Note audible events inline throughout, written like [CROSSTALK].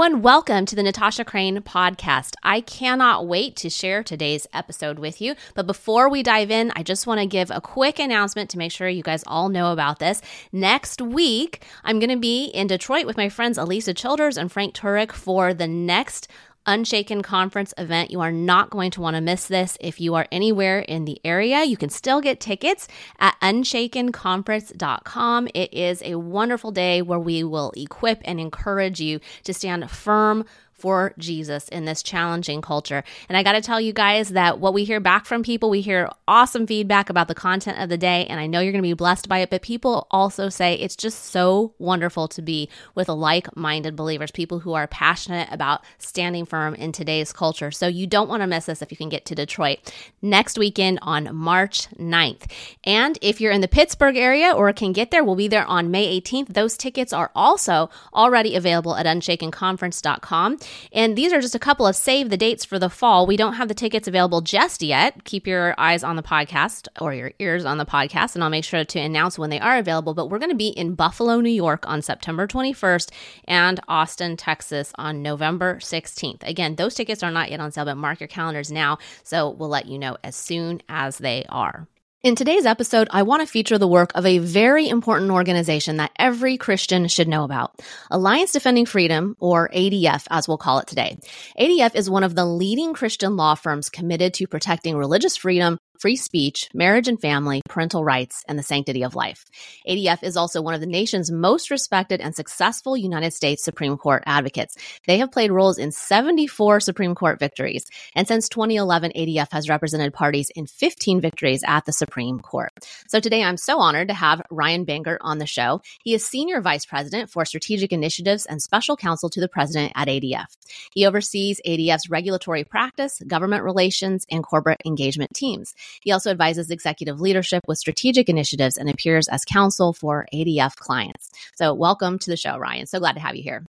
everyone. Welcome to the Natasha Crain podcast. I cannot wait to share today's episode with you. But before we dive in, I just want to give a quick announcement to make sure you guys all know about this. Next week, I'm going to be in Detroit with my friends Alisa Childers and Frank Turek for the next Unshaken conference event. You are not going to want to miss this. If you are anywhere in the area, you can still get tickets at unshakenconference.com. It is a wonderful day where we will equip and encourage you to stand firm for Jesus in this challenging culture. And I got to tell you guys that what we hear back from people, we hear awesome feedback about the content of the day. And I know you're going to be blessed by it, but people also say it's just so wonderful to be with like minded believers, people who are passionate about standing firm in today's culture. So you don't want to miss this if you can get to Detroit next weekend on March 9th. And if you're in the Pittsburgh area or can get there, we'll be there on May 18th. Those tickets are also already available at unshakenconference.com. And these are just a couple of save the dates for the fall. We don't have the tickets available just yet. Keep your eyes on the podcast or your ears on the podcast, and I'll make sure to announce when they are available. But we're going to be in Buffalo, New York on September 21st and Austin, Texas on November 16th. Again, those tickets are not yet on sale, but mark your calendars now. So we'll let you know as soon as they are. In today's episode, I want to feature the work of a very important organization that every Christian should know about Alliance Defending Freedom, or ADF, as we'll call it today. ADF is one of the leading Christian law firms committed to protecting religious freedom free speech, marriage and family, parental rights, and the sanctity of life. ADF is also one of the nation's most respected and successful United States Supreme Court advocates. They have played roles in 74 Supreme Court victories, and since 2011, ADF has represented parties in 15 victories at the Supreme Court. So today I'm so honored to have Ryan Bangert on the show. He is Senior Vice President for Strategic Initiatives and Special Counsel to the President at ADF. He oversees ADF's regulatory practice, government relations, and corporate engagement teams. He also advises executive leadership with strategic initiatives and appears as counsel for ADF clients. So, welcome to the show, Ryan. So glad to have you here.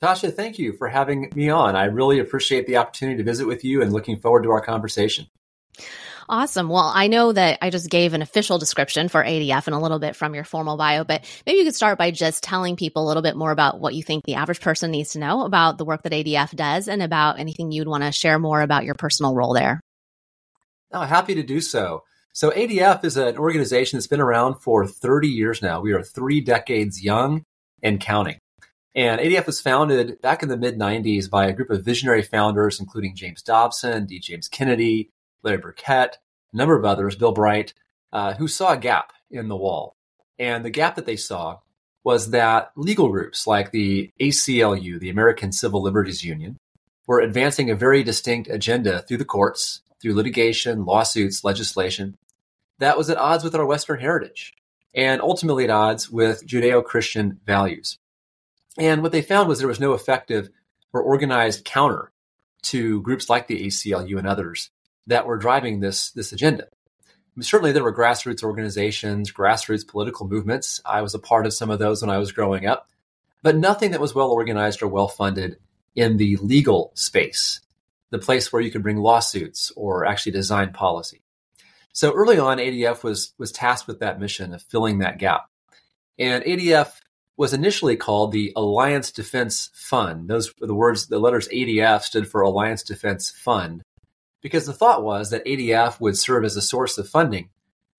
Natasha, thank you for having me on. I really appreciate the opportunity to visit with you and looking forward to our conversation. Awesome. Well, I know that I just gave an official description for ADF and a little bit from your formal bio, but maybe you could start by just telling people a little bit more about what you think the average person needs to know about the work that ADF does and about anything you'd want to share more about your personal role there. Oh, happy to do so. So ADF is an organization that's been around for 30 years now. We are three decades young and counting. And ADF was founded back in the mid 90s by a group of visionary founders, including James Dobson, D. James Kennedy, Larry Burkett, a number of others, Bill Bright, uh, who saw a gap in the wall. And the gap that they saw was that legal groups like the ACLU, the American Civil Liberties Union, were advancing a very distinct agenda through the courts through litigation, lawsuits, legislation that was at odds with our Western heritage and ultimately at odds with Judeo Christian values. And what they found was there was no effective or organized counter to groups like the ACLU and others that were driving this, this agenda. Certainly, there were grassroots organizations, grassroots political movements. I was a part of some of those when I was growing up, but nothing that was well organized or well funded in the legal space the place where you could bring lawsuits or actually design policy. So early on, ADF was, was tasked with that mission of filling that gap. And ADF was initially called the Alliance Defense Fund. Those were the words, the letters ADF stood for Alliance Defense Fund, because the thought was that ADF would serve as a source of funding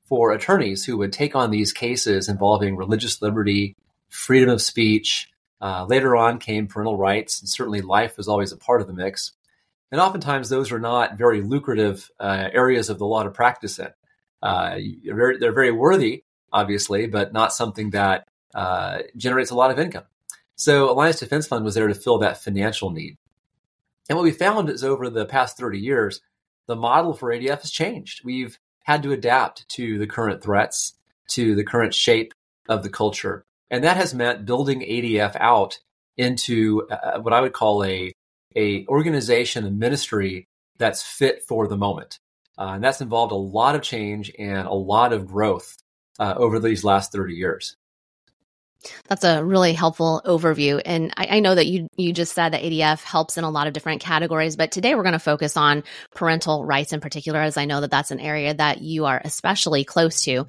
for attorneys who would take on these cases involving religious liberty, freedom of speech. Uh, later on came parental rights, and certainly life was always a part of the mix. And oftentimes, those are not very lucrative uh, areas of the law to practice in. Uh, very, they're very worthy, obviously, but not something that uh, generates a lot of income. So, Alliance Defense Fund was there to fill that financial need. And what we found is over the past 30 years, the model for ADF has changed. We've had to adapt to the current threats, to the current shape of the culture. And that has meant building ADF out into uh, what I would call a a organization, a ministry that's fit for the moment. Uh, and that's involved a lot of change and a lot of growth uh, over these last 30 years. That's a really helpful overview. And I, I, know that you you just said that ADF helps in a lot of different categories, but today we're going to focus on parental rights in particular, as I know that that's an area that you are especially close to.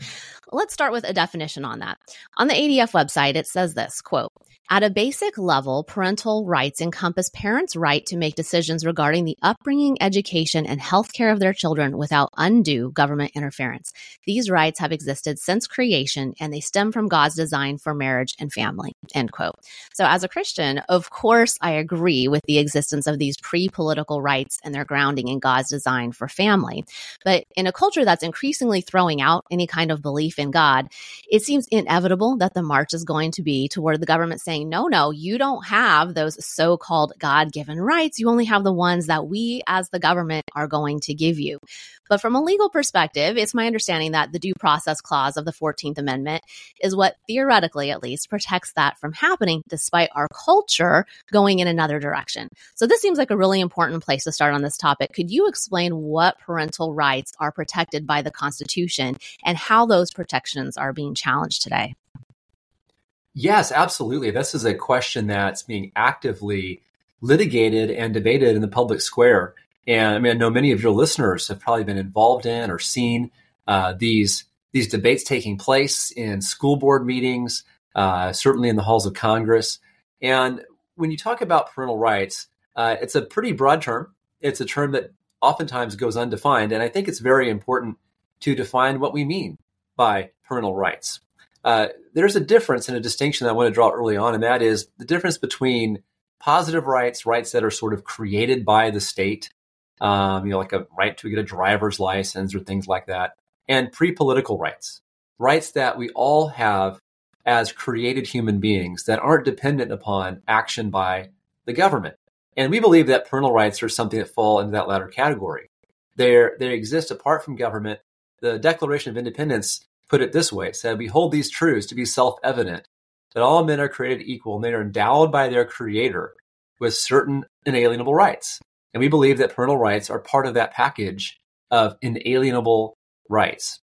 let's start with a definition on that. On the ADF website, it says this quote, at a basic level, parental rights encompass parents' right to make decisions regarding the upbringing, education, and health care of their children without undue government interference. These rights have existed since creation and they stem from God's design for marriage and family. End quote. So, as a Christian, of course, I agree with the existence of these pre political rights and their grounding in God's design for family. But in a culture that's increasingly throwing out any kind of belief in God, it seems inevitable that the march is going to be toward the government saying, no, no, you don't have those so called God given rights. You only have the ones that we as the government are going to give you. But from a legal perspective, it's my understanding that the due process clause of the 14th Amendment is what theoretically, at least, protects that from happening despite our culture going in another direction. So this seems like a really important place to start on this topic. Could you explain what parental rights are protected by the Constitution and how those protections are being challenged today? Yes, absolutely. This is a question that's being actively litigated and debated in the public square. And I mean, I know many of your listeners have probably been involved in or seen uh, these these debates taking place in school board meetings, uh, certainly in the halls of Congress. And when you talk about parental rights, uh, it's a pretty broad term. It's a term that oftentimes goes undefined, and I think it's very important to define what we mean by parental rights. Uh, there's a difference and a distinction I want to draw early on, and that is the difference between positive rights, rights that are sort of created by the state, um, you know, like a right to get a driver's license or things like that, and pre-political rights, rights that we all have as created human beings that aren't dependent upon action by the government. And we believe that parental rights are something that fall into that latter category. They're, they exist apart from government. The Declaration of Independence put it this way it said, We hold these truths to be self evident that all men are created equal and they are endowed by their creator with certain inalienable rights. And we believe that parental rights are part of that package of inalienable rights.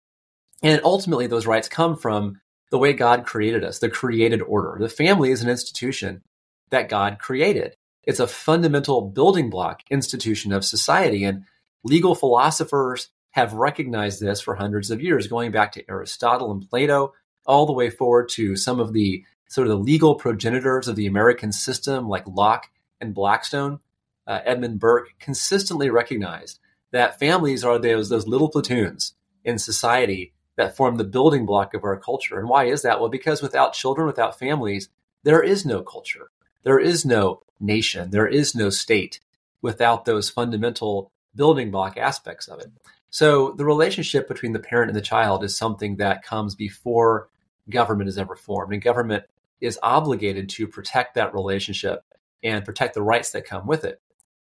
And ultimately, those rights come from the way God created us, the created order. The family is an institution that God created. It's a fundamental building block institution of society. And legal philosophers have recognized this for hundreds of years, going back to Aristotle and Plato, all the way forward to some of the sort of the legal progenitors of the American system, like Locke and Blackstone. Uh, Edmund Burke consistently recognized that families are those those little platoons in society that form the building block of our culture. And why is that? Well, because without children, without families, there is no culture. There is no nation. There is no state without those fundamental building block aspects of it. So the relationship between the parent and the child is something that comes before government is ever formed. And government is obligated to protect that relationship and protect the rights that come with it.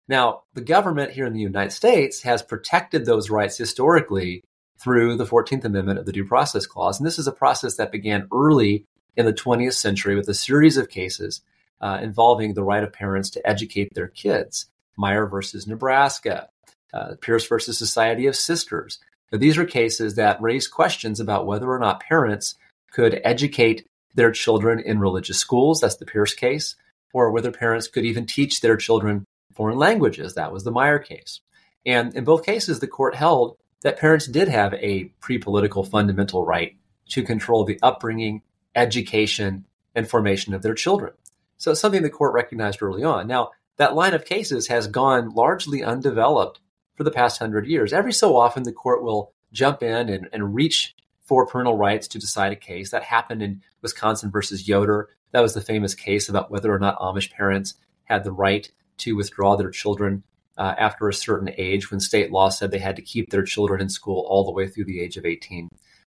Now, the government here in the United States has protected those rights historically through the 14th Amendment of the Due Process Clause. And this is a process that began early in the 20th century with a series of cases uh, involving the right of parents to educate their kids. Meyer versus Nebraska, uh, Pierce versus Society of Sisters. These are cases that raise questions about whether or not parents could educate their children in religious schools. That's the Pierce case. Or whether parents could even teach their children foreign languages. That was the Meyer case. And in both cases, the court held that parents did have a pre political fundamental right to control the upbringing, education, and formation of their children. So it's something the court recognized early on. Now, that line of cases has gone largely undeveloped for the past hundred years. Every so often, the court will jump in and, and reach for parental rights to decide a case. That happened in Wisconsin versus Yoder. That was the famous case about whether or not Amish parents had the right to withdraw their children uh, after a certain age when state law said they had to keep their children in school all the way through the age of 18.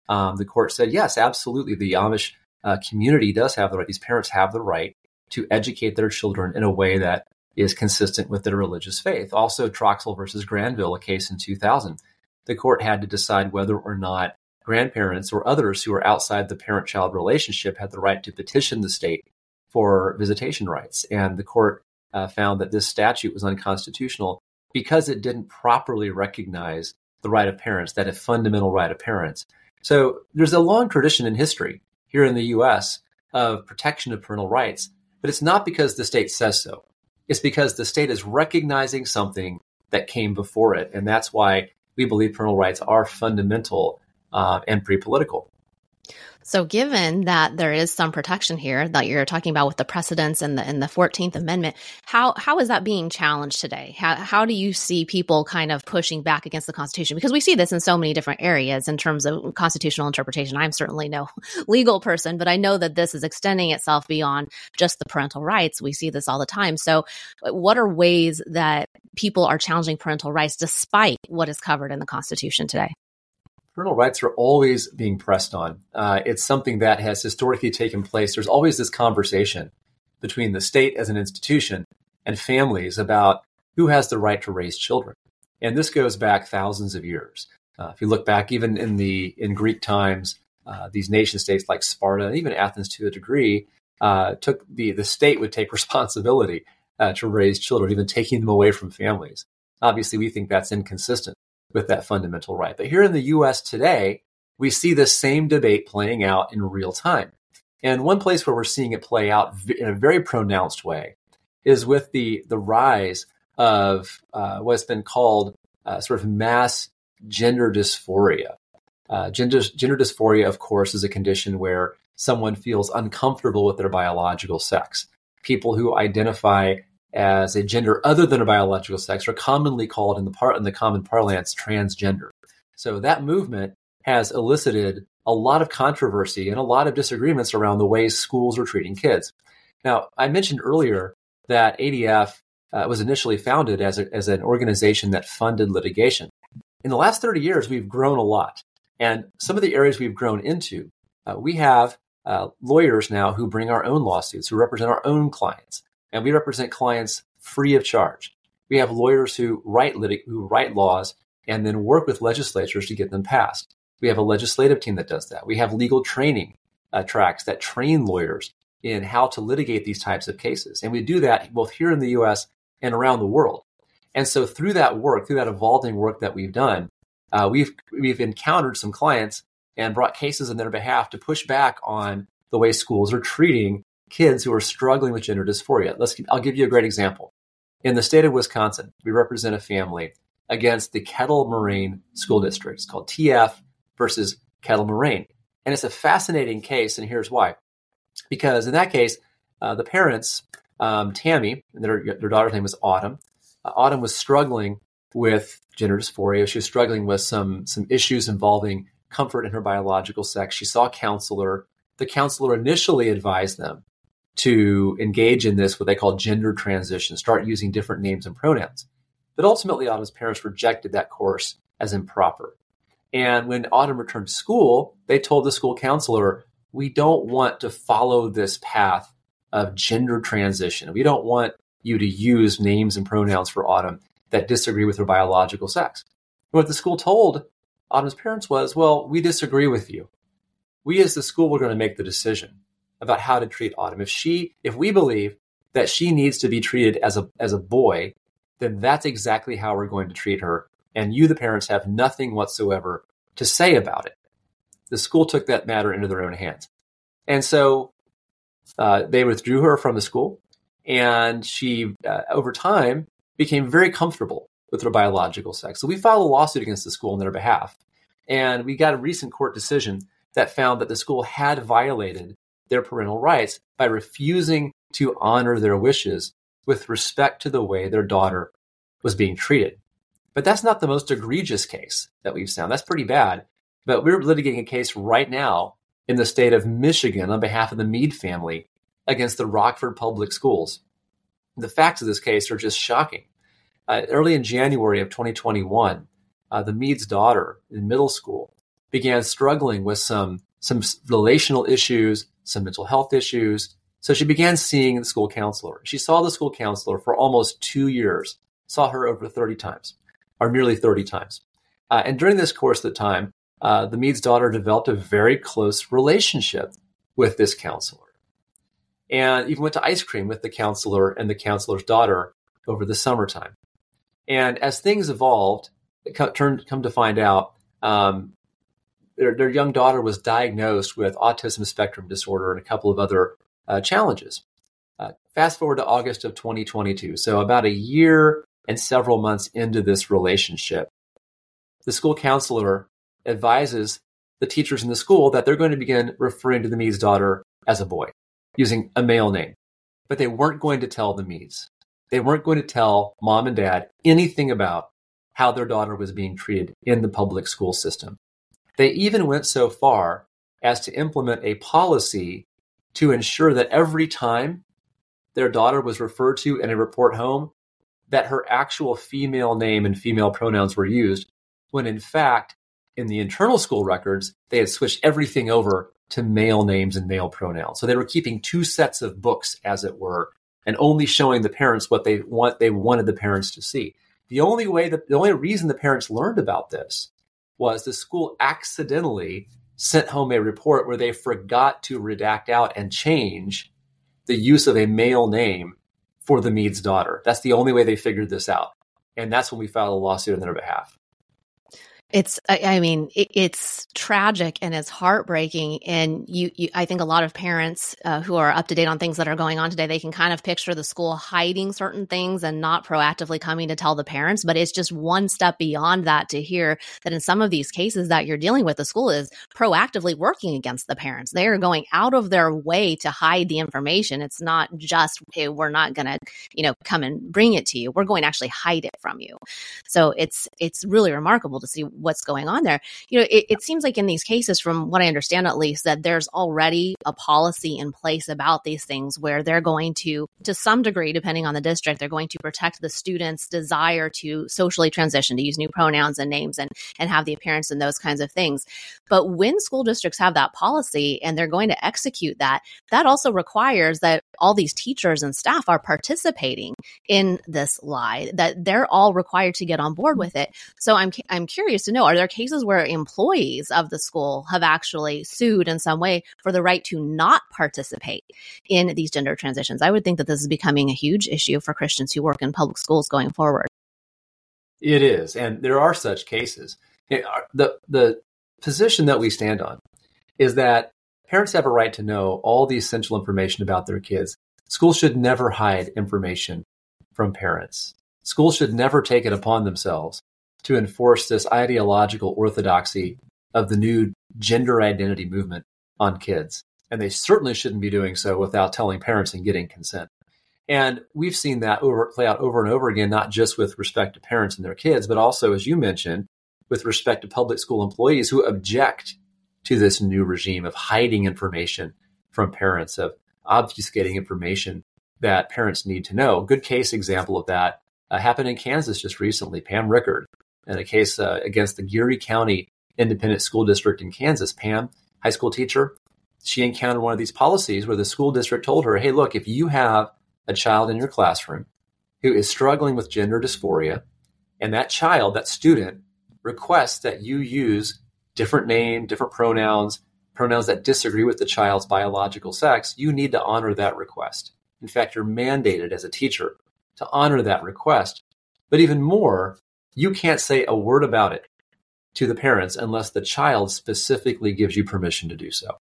Um, the court said, yes, absolutely. The Amish uh, community does have the right, these parents have the right to educate their children in a way that is consistent with their religious faith. Also, Troxel versus Granville, a case in 2000, the court had to decide whether or not grandparents or others who are outside the parent child relationship had the right to petition the state for visitation rights. And the court uh, found that this statute was unconstitutional because it didn't properly recognize the right of parents, that a fundamental right of parents. So there's a long tradition in history here in the US of protection of parental rights, but it's not because the state says so. It's because the state is recognizing something that came before it. And that's why we believe parental rights are fundamental uh, and pre political. So, given that there is some protection here that you're talking about with the precedents and the the Fourteenth Amendment, how how is that being challenged today? How how do you see people kind of pushing back against the Constitution? Because we see this in so many different areas in terms of constitutional interpretation. I'm certainly no [LAUGHS] legal person, but I know that this is extending itself beyond just the parental rights. We see this all the time. So, uh, what are ways that people are challenging parental rights despite what is covered in the Constitution today? Parental rights are always being pressed on. Uh, it's something that has historically taken place. There's always this conversation between the state as an institution and families about who has the right to raise children. And this goes back thousands of years. Uh, if you look back, even in the in Greek times, uh, these nation states like Sparta, and even Athens to a degree, uh, took the the state would take [LAUGHS] responsibility uh, to raise children, even taking them away from families. Obviously, we think that's inconsistent with that fundamental right. But here in the US today, we see the same debate playing out in real time. And one place where we're seeing it play out in a very pronounced way is with the, the rise of uh, what's been called uh, sort of mass gender dysphoria. Uh, gender, gender dysphoria, of course, is a condition where someone feels uncomfortable with their biological sex. People who identify as a gender other than a biological sex are commonly called in the part in the common parlance transgender. So that movement has elicited a lot of controversy and a lot of disagreements around the ways schools are treating kids. Now, I mentioned earlier that ADF uh, was initially founded as, a, as an organization that funded litigation. In the last 30 years, we've grown a lot. And some of the areas we've grown into, uh, we have uh, lawyers now who bring our own lawsuits, who represent our own clients and we represent clients free of charge. We have lawyers who write who write laws and then work with legislatures to get them passed. We have a legislative team that does that. We have legal training uh, tracks that train lawyers in how to litigate these types of cases, and we do that both here in the U.S. and around the world. And so, through that work, through that evolving work that we've done, uh, we've we've encountered some clients and brought cases in their behalf to push back on the way schools are treating kids who are struggling with gender dysphoria. Let's, I'll give you a great example. In the state of Wisconsin, we represent a family against the Kettle Moraine School District. It's called TF versus Kettle Moraine. And it's a fascinating case, and here's why. Because in that case, uh, the parents, um, Tammy, and their, their daughter's name was Autumn, uh, Autumn was struggling with gender dysphoria. She was struggling with some, some issues involving comfort in her biological sex. She saw a counselor. The counselor initially advised them to engage in this, what they call gender transition, start using different names and pronouns. But ultimately, Autumn's parents rejected that course as improper. And when Autumn returned to school, they told the school counselor, We don't want to follow this path of gender transition. We don't want you to use names and pronouns for Autumn that disagree with her biological sex. And what the school told Autumn's parents was, Well, we disagree with you. We as the school were going to make the decision about how to treat Autumn. If she, if we believe that she needs to be treated as a as a boy, then that's exactly how we're going to treat her. And you, the parents, have nothing whatsoever to say about it. The school took that matter into their own hands, and so uh, they withdrew her from the school, and she, uh, over time, became very comfortable with her biological sex. So we filed a lawsuit against the school on their behalf, and we got a recent court decision that found that the school had violated their parental rights by refusing to honor their wishes with respect to the way their daughter was being treated. But that's not the most egregious case that we've found. That's pretty bad. But we're litigating a case right now in the state of Michigan on behalf of the Mead family against the Rockford Public Schools. The facts of this case are just shocking. Uh, early in January of 2021, uh, the Mead's daughter in middle school began struggling with some some relational issues some mental health issues. So she began seeing the school counselor. She saw the school counselor for almost two years, saw her over 30 times, or nearly 30 times. Uh, and during this course of the time, uh, the Mead's daughter developed a very close relationship with this counselor. And even went to ice cream with the counselor and the counselor's daughter over the summertime. And as things evolved, it turned come to find out um, their, their young daughter was diagnosed with autism spectrum disorder and a couple of other uh, challenges. Uh, fast forward to August of 2022, so about a year and several months into this relationship, the school counselor advises the teachers in the school that they're going to begin referring to the Mead's daughter as a boy using a male name. But they weren't going to tell the Mead's. They weren't going to tell mom and dad anything about how their daughter was being treated in the public school system. They even went so far as to implement a policy to ensure that every time their daughter was referred to in a report home, that her actual female name and female pronouns were used, when in fact, in the internal school records, they had switched everything over to male names and male pronouns. So they were keeping two sets of books, as it were, and only showing the parents what they want they wanted the parents to see. The only way that the only reason the parents learned about this was the school accidentally sent home a report where they forgot to redact out and change the use of a male name for the Mead's daughter. That's the only way they figured this out. And that's when we filed a lawsuit on their behalf. It's, I, mean, it, it's tragic and it's heartbreaking. And you, you, I think a lot of parents uh, who are up to date on things that are going on today, they can kind of picture the school hiding certain things and not proactively coming to tell the parents. But it's just one step beyond that to hear that in some of these cases that you're dealing with, the school is proactively working against the parents. They are going out of their way to hide the information. It's not just, hey, we're not going to, you know, come and bring it to you. We're going to actually hide it from you. So it's, it's really remarkable to see what's going on there. You know, it, it seems like in these cases, from what I understand at least, that there's already a policy in place about these things where they're going to, to some degree, depending on the district, they're going to protect the student's desire to socially transition, to use new pronouns and names and, and have the appearance and those kinds of things. But when school districts have that policy and they're going to execute that, that also requires that all these teachers and staff are participating in this lie, that they're all required to get on board with it. So I'm, I'm curious to know are there cases where employees of the school have actually sued in some way for the right to not participate in these gender transitions? I would think that this is becoming a huge issue for Christians who work in public schools going forward. It is, and there are such cases. Uh, the the position that we stand on is that parents have a right to know all the essential information about their kids. Schools should never hide information from parents. Schools should never take it upon themselves to enforce this ideological orthodoxy of the new gender identity movement on kids. And they certainly shouldn't be doing so without telling parents and getting consent. And we've seen that over, play out over and over again, not just with respect to parents and their kids, but also, as you mentioned, with respect to public school employees who object to this new regime of hiding information from parents, of obfuscating information that parents need to know. A good case example of that uh, happened in Kansas just recently. Pam Ricard in a case uh, against the Geary County Independent School District in Kansas. Pam, high school teacher, she encountered one of these policies where the school district told her, hey, look, if you have a child in your classroom who is struggling with gender dysphoria, and that child, that student, requests that you use different name, different pronouns, pronouns that disagree with the child's biological sex, you need to honor that request. In fact, you're mandated as a teacher to honor that request. But even more, you can't say a word about it to the parents unless the child specifically gives you permission to do so.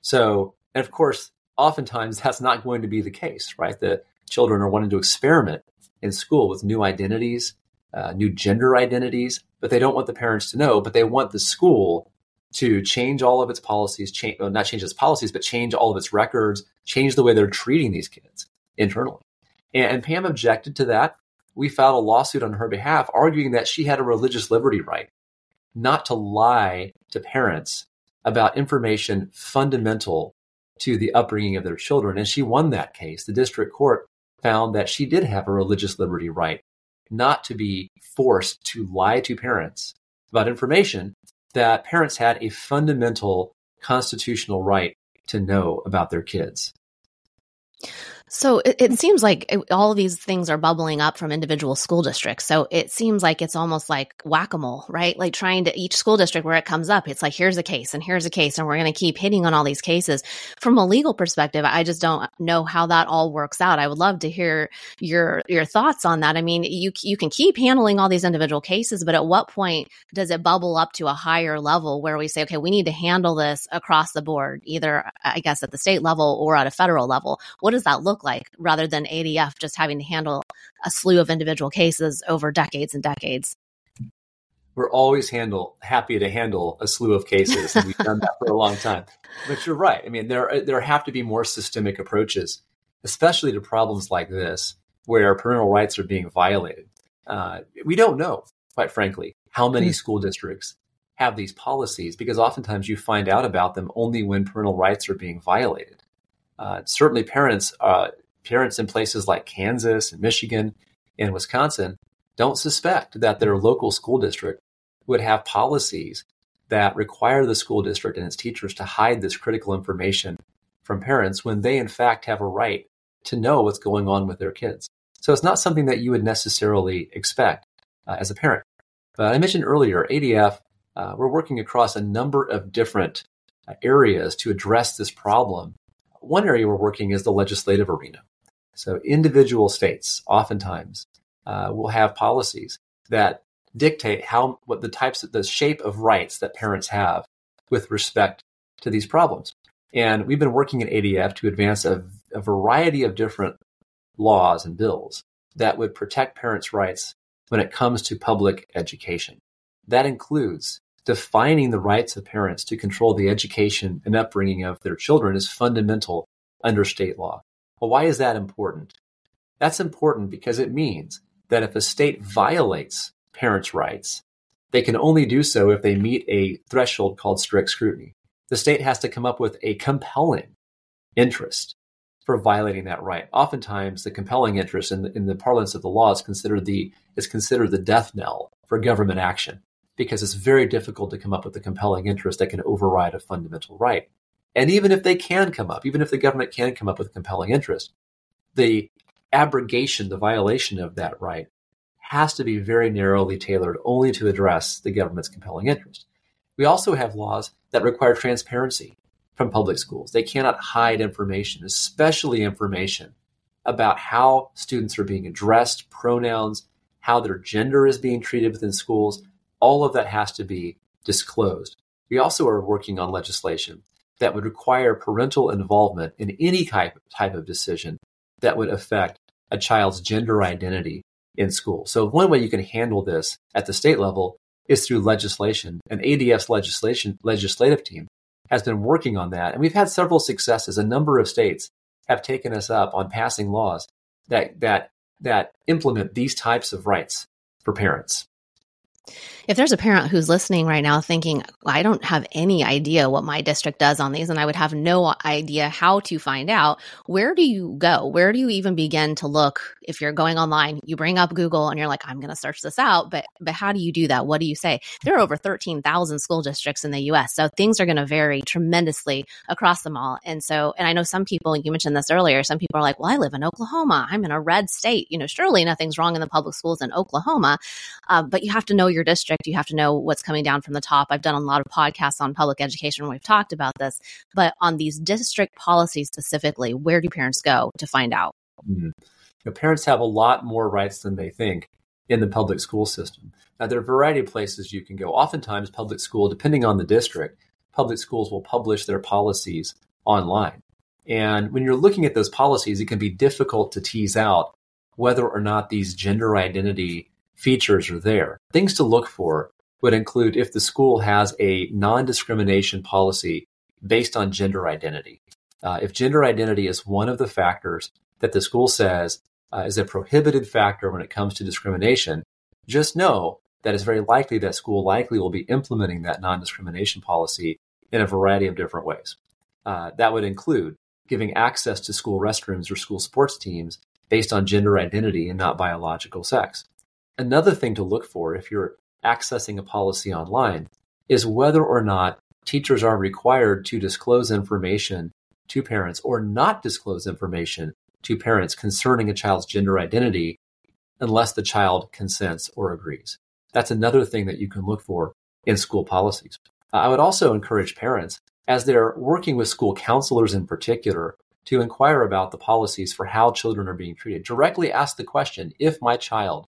So, and of course, oftentimes that's not going to be the case, right? The children are wanting to experiment in school with new identities, uh, new gender identities, but they don't want the parents to know, but they want the school to change all of its policies, change, well, not change its policies, but change all of its records, change the way they're treating these kids internally. And, and Pam objected to that we filed a lawsuit on her behalf arguing that she had a religious liberty right not to lie to parents about information fundamental to the upbringing of their children. And she won that case. The district court found that she did have a religious liberty right not to be forced to lie to parents about information that parents had a fundamental constitutional right to know about their kids. So it, it seems like it, all these things are bubbling up from individual school districts. So it seems like it's almost like whack a mole, right? Like trying to each school district where it comes up, it's like, here's a case and here's a case, and we're going to keep hitting on all these cases. From a legal perspective, I just don't know how that all works out. I would love to hear your your thoughts on that. I mean, you you can keep handling all these individual cases, but at what point does it bubble up to a higher level where we say, okay, we need to handle this across the board, either I guess at the state level or at a federal level? What does that look look like rather than ADF just having to handle a slew of individual cases over decades and decades. we're always handle happy to handle a slew of cases. And we've done that for a long time. But you're right. I mean, there there have to be more systemic approaches, especially to problems like this, where parental rights are being violated. Uh, we don't know, quite frankly, how many mm-hmm. school districts have these policies because oftentimes you find out about them only when parental rights are being violated. Uh, certainly, parents uh, parents in places like Kansas and Michigan and Wisconsin don't suspect that their local school district would have policies that require the school district and its teachers to hide this critical information from parents when they, in fact, have a right to know what's going on with their kids. So it's not something that you would necessarily expect uh, as a parent. But I mentioned earlier, ADF, uh, we're working across a number of different uh, areas to address this problem. One area we're working is the legislative arena. So individual states oftentimes uh, will have policies that dictate how what the types of the shape of rights that parents have with respect to these problems. And we've been working at ADF to advance a, a variety of different laws and bills that would protect parents' rights when it comes to public education. That includes defining the rights of parents to control the education and upbringing of their children is fundamental under state law. Well, why is that important? That's important because it means that if a state violates parents' rights, they can only do so if they meet a threshold called strict scrutiny. The state has to come up with a compelling interest for violating that right. Oftentimes, the compelling interest in the, in the parlance of the law is considered the is considered the death knell for government action because it's very difficult to come up with a compelling interest that can override a fundamental right. And even if they can come up, even if the government can come up with a compelling interest, the abrogation, the violation of that right, has to be very narrowly tailored only to address the government's compelling interest. We also have laws that require transparency from public schools. They cannot hide information, especially information about how students are being addressed, pronouns, how their gender is being treated within schools. All of that has to be disclosed. We also are working on legislation that would require parental involvement in any type, type of decision that would affect a child's gender identity in school. So one way you can handle this at the state level is through legislation. And ADF's legislation legislative team has been working on that, and we've had several successes. A number of states have taken us up on passing laws that that that implement these types of rights for parents. If there's a parent who's listening right now thinking, I don't have any idea what my district does on these, and I would have no idea how to find out, where do you go? Where do you even begin to look? If you're going online, you bring up Google and you're like, I'm going to search this out. But, but how do you do that? What do you say? There are over 13,000 school districts in the US. So things are going to vary tremendously across them all. And so, and I know some people, you mentioned this earlier, some people are like, well, I live in Oklahoma. I'm in a red state. You know, surely nothing's wrong in the public schools in Oklahoma. Uh, but you have to know your district you have to know what's coming down from the top. I've done a lot of podcasts on public education where we've talked about this, but on these district policies specifically, where do parents go to find out? Mm-hmm. Parents have a lot more rights than they think in the public school system. Now, there are a variety of places you can go. Oftentimes, public school, depending on the district, public schools will publish their policies online. And when you're looking at those policies, it can be difficult to tease out whether or not these gender identity features are there. Things to look for would include if the school has a non discrimination policy based on gender identity. Uh, if gender identity is one of the factors that the school says uh, is a prohibited factor when it comes to discrimination, just know that it's very likely that school likely will be implementing that non discrimination policy in a variety of different ways. Uh, that would include giving access to school restrooms or school sports teams based on gender identity and not biological sex. Another thing to look for if you're accessing a policy online is whether or not teachers are required to disclose information to parents or not disclose information to parents concerning a child's gender identity unless the child consents or agrees. That's another thing that you can look for in school policies. I would also encourage parents, as they're working with school counselors in particular, to inquire about the policies for how children are being treated. Directly ask the question if my child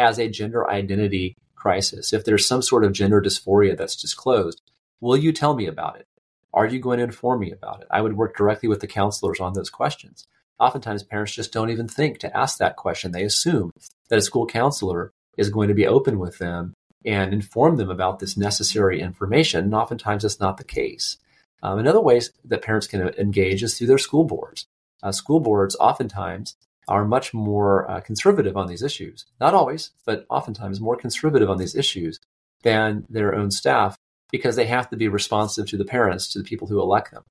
has a gender identity crisis, if there's some sort of gender dysphoria that's disclosed, will you tell me about it? Are you going to inform me about it? I would work directly with the counselors on those questions. Oftentimes, parents just don't even think to ask that question. They assume that a school counselor is going to be open with them and inform them about this necessary information. And oftentimes it's not the case. Um, another ways that parents can engage is through their school boards. Uh, school boards oftentimes are much more uh, conservative on these issues. Not always, but oftentimes more conservative on these issues than their own staff because they have to be responsive to the parents, to the people who elect them.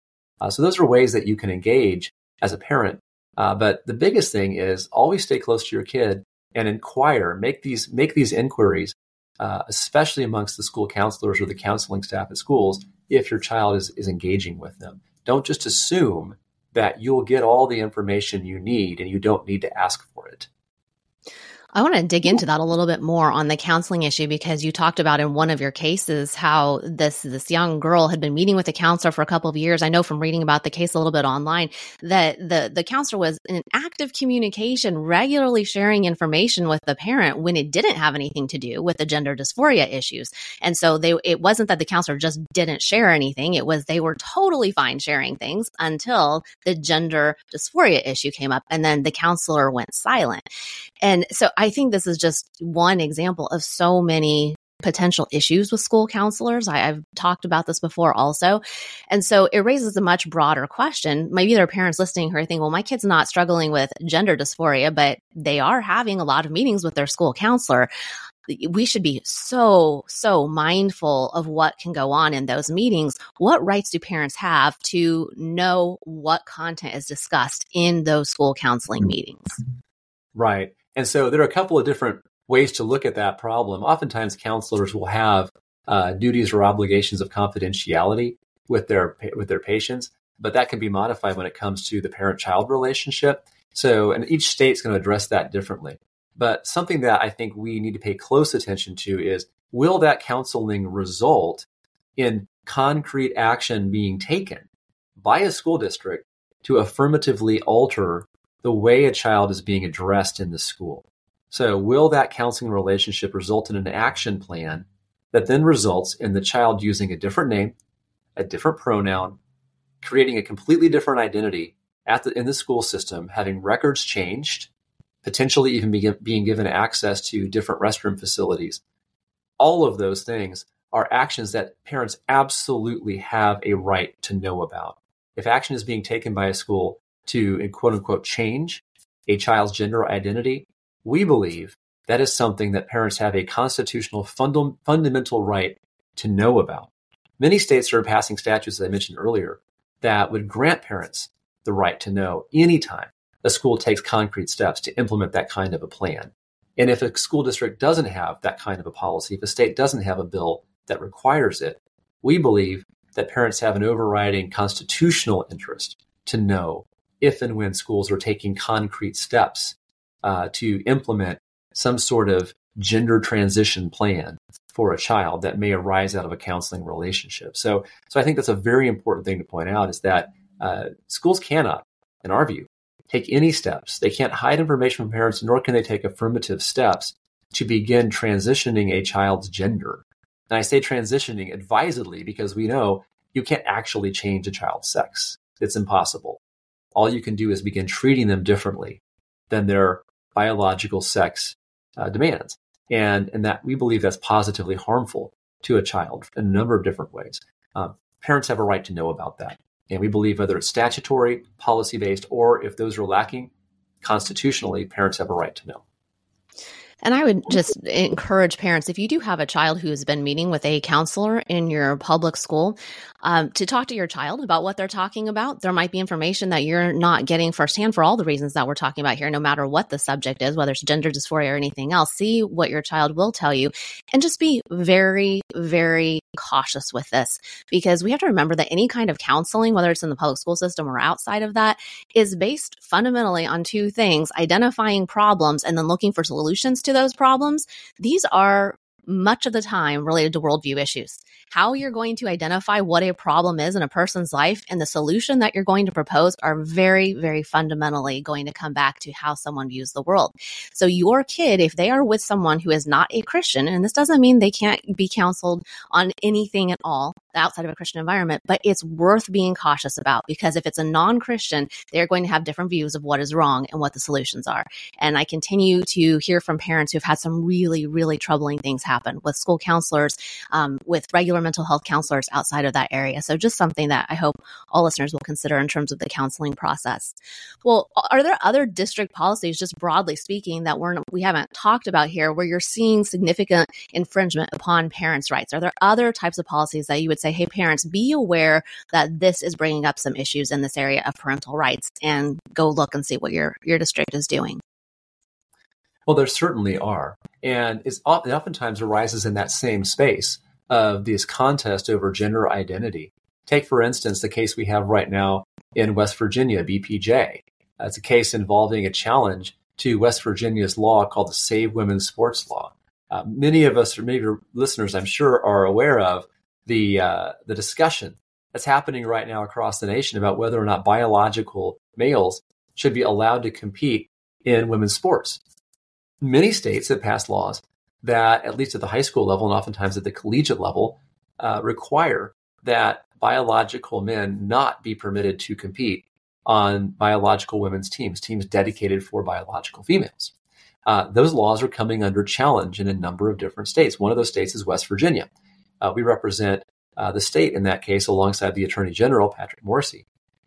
Uh, so those are ways that you can engage as a parent. Uh, but the biggest thing is always stay close to your kid and inquire, make these make these inquiries, uh, especially amongst the school counselors or the counseling staff at schools, if your child is, is engaging with them. Don't just assume that you'll get all the information you need and you don't need to ask for it. I want to dig into that a little bit more on the counseling issue because you talked about in one of your cases how this this young girl had been meeting with a counselor for a couple of years. I know from reading about the case a little bit online that the the counselor was in active communication, regularly sharing information with the parent when it didn't have anything to do with the gender dysphoria issues. And so they it wasn't that the counselor just didn't share anything, it was they were totally fine sharing things until the gender dysphoria issue came up and then the counselor went silent. And so I think this is just one example of so many potential issues with school counselors. I, have talked about this before also. And so it raises a much broader question. Maybe there are parents listening who are thinking, well, my kid's not struggling with gender dysphoria, but they are having a lot of meetings with their school counselor. We should be so, so mindful of what can go on in those meetings. What rights do parents have to know what content is discussed in those school counseling meetings? Right. And so there are a couple of different ways to look at that problem. Oftentimes, counselors will have uh, duties or obligations of confidentiality with their with their patients, but that can be modified when it comes to the parent-child relationship. So, and each state's going to address that differently. But something that I think we need to pay close attention to is will that counseling result in concrete action being taken by a school district to affirmatively alter the way a child is being addressed in the school. So, will that counseling relationship result in an action plan that then results in the child using a different name, a different pronoun, creating a completely different identity at the, in the school system, having records changed, potentially even be, being given access to different restroom facilities? All of those things are actions that parents absolutely have a right to know about. If action is being taken by a school to quote unquote change a child's gender identity, we believe that is something that parents have a constitutional funda- fundamental right to know about. Many states are passing statutes, as I mentioned earlier, that would grant parents the right to know anytime a school takes concrete steps to implement that kind of a plan. And if a school district doesn't have that kind of a policy, if a state doesn't have a bill that requires it, we believe that parents have an overriding constitutional interest to know if and when schools are taking concrete steps uh, to implement some sort of gender transition plan for a child that may arise out of a counseling relationship. So, so I think that's a very important thing to point out is that uh, schools cannot, in our view, take any steps. They can't hide information from parents, nor can they take affirmative steps to begin transitioning a child's gender. And I say transitioning advisedly because we know you can't actually change a child's sex. It's impossible all you can do is begin treating them differently than their biological sex uh, demands. And, and that we believe that's positively harmful to a child in a number of different ways. Um, parents have a right to know about that. And we believe whether it's statutory, policy based, or if those are lacking, constitutionally, parents have a right to know. And I would just encourage parents if you do have a child who has been meeting with a counselor in your public school, um, to talk to your child about what they're talking about. There might be information that you're not getting firsthand for all the reasons that we're talking about here, no matter what the subject is, whether it's gender dysphoria or anything else. See what your child will tell you and just be very, very cautious with this because we have to remember that any kind of counseling, whether it's in the public school system or outside of that, is based fundamentally on two things identifying problems and then looking for solutions to those problems. These are much of the time related to worldview issues. How you're going to identify what a problem is in a person's life and the solution that you're going to propose are very, very fundamentally going to come back to how someone views the world. So your kid, if they are with someone who is not a Christian, and this doesn't mean they can't be counseled on anything at all outside of a Christian environment, but it's worth being cautious about because if it's a non-Christian, they're going to have different views of what is wrong and what the solutions are. And I continue to hear from parents who've had some really, really troubling things happen with school counselors, um, with regular mental health counselors outside of that area. So just something that I hope all listeners will consider in terms of the counseling process. Well, are there other district policies, just broadly speaking, that we're we haven't talked about here, where you're seeing significant infringement upon parents' rights? Are there other types of policies that you would say, hey, parents, be aware that this is bringing up some issues in this area of parental rights, and go look and see what your your district is doing? Well, there certainly are. And it oftentimes arises in that same space of this contest over gender identity. Take, for instance, the case we have right now in West Virginia, BPJ. It's a case involving a challenge to West Virginia's law called the Save Women's Sports Law. Uh, many of us, or many of your listeners, I'm sure, are aware of the uh, the discussion that's happening right now across the nation about whether or not biological males should be allowed to compete in women's sports. Many states have passed laws that, at least at the high school level and oftentimes at the collegiate level, uh, require that biological men not be permitted to compete on biological women's teams, teams dedicated for biological females. Uh, those laws are coming under challenge in a number of different states. One of those states is West Virginia. Uh, we represent uh, the state in that case alongside the Attorney General, Patrick Morrisey,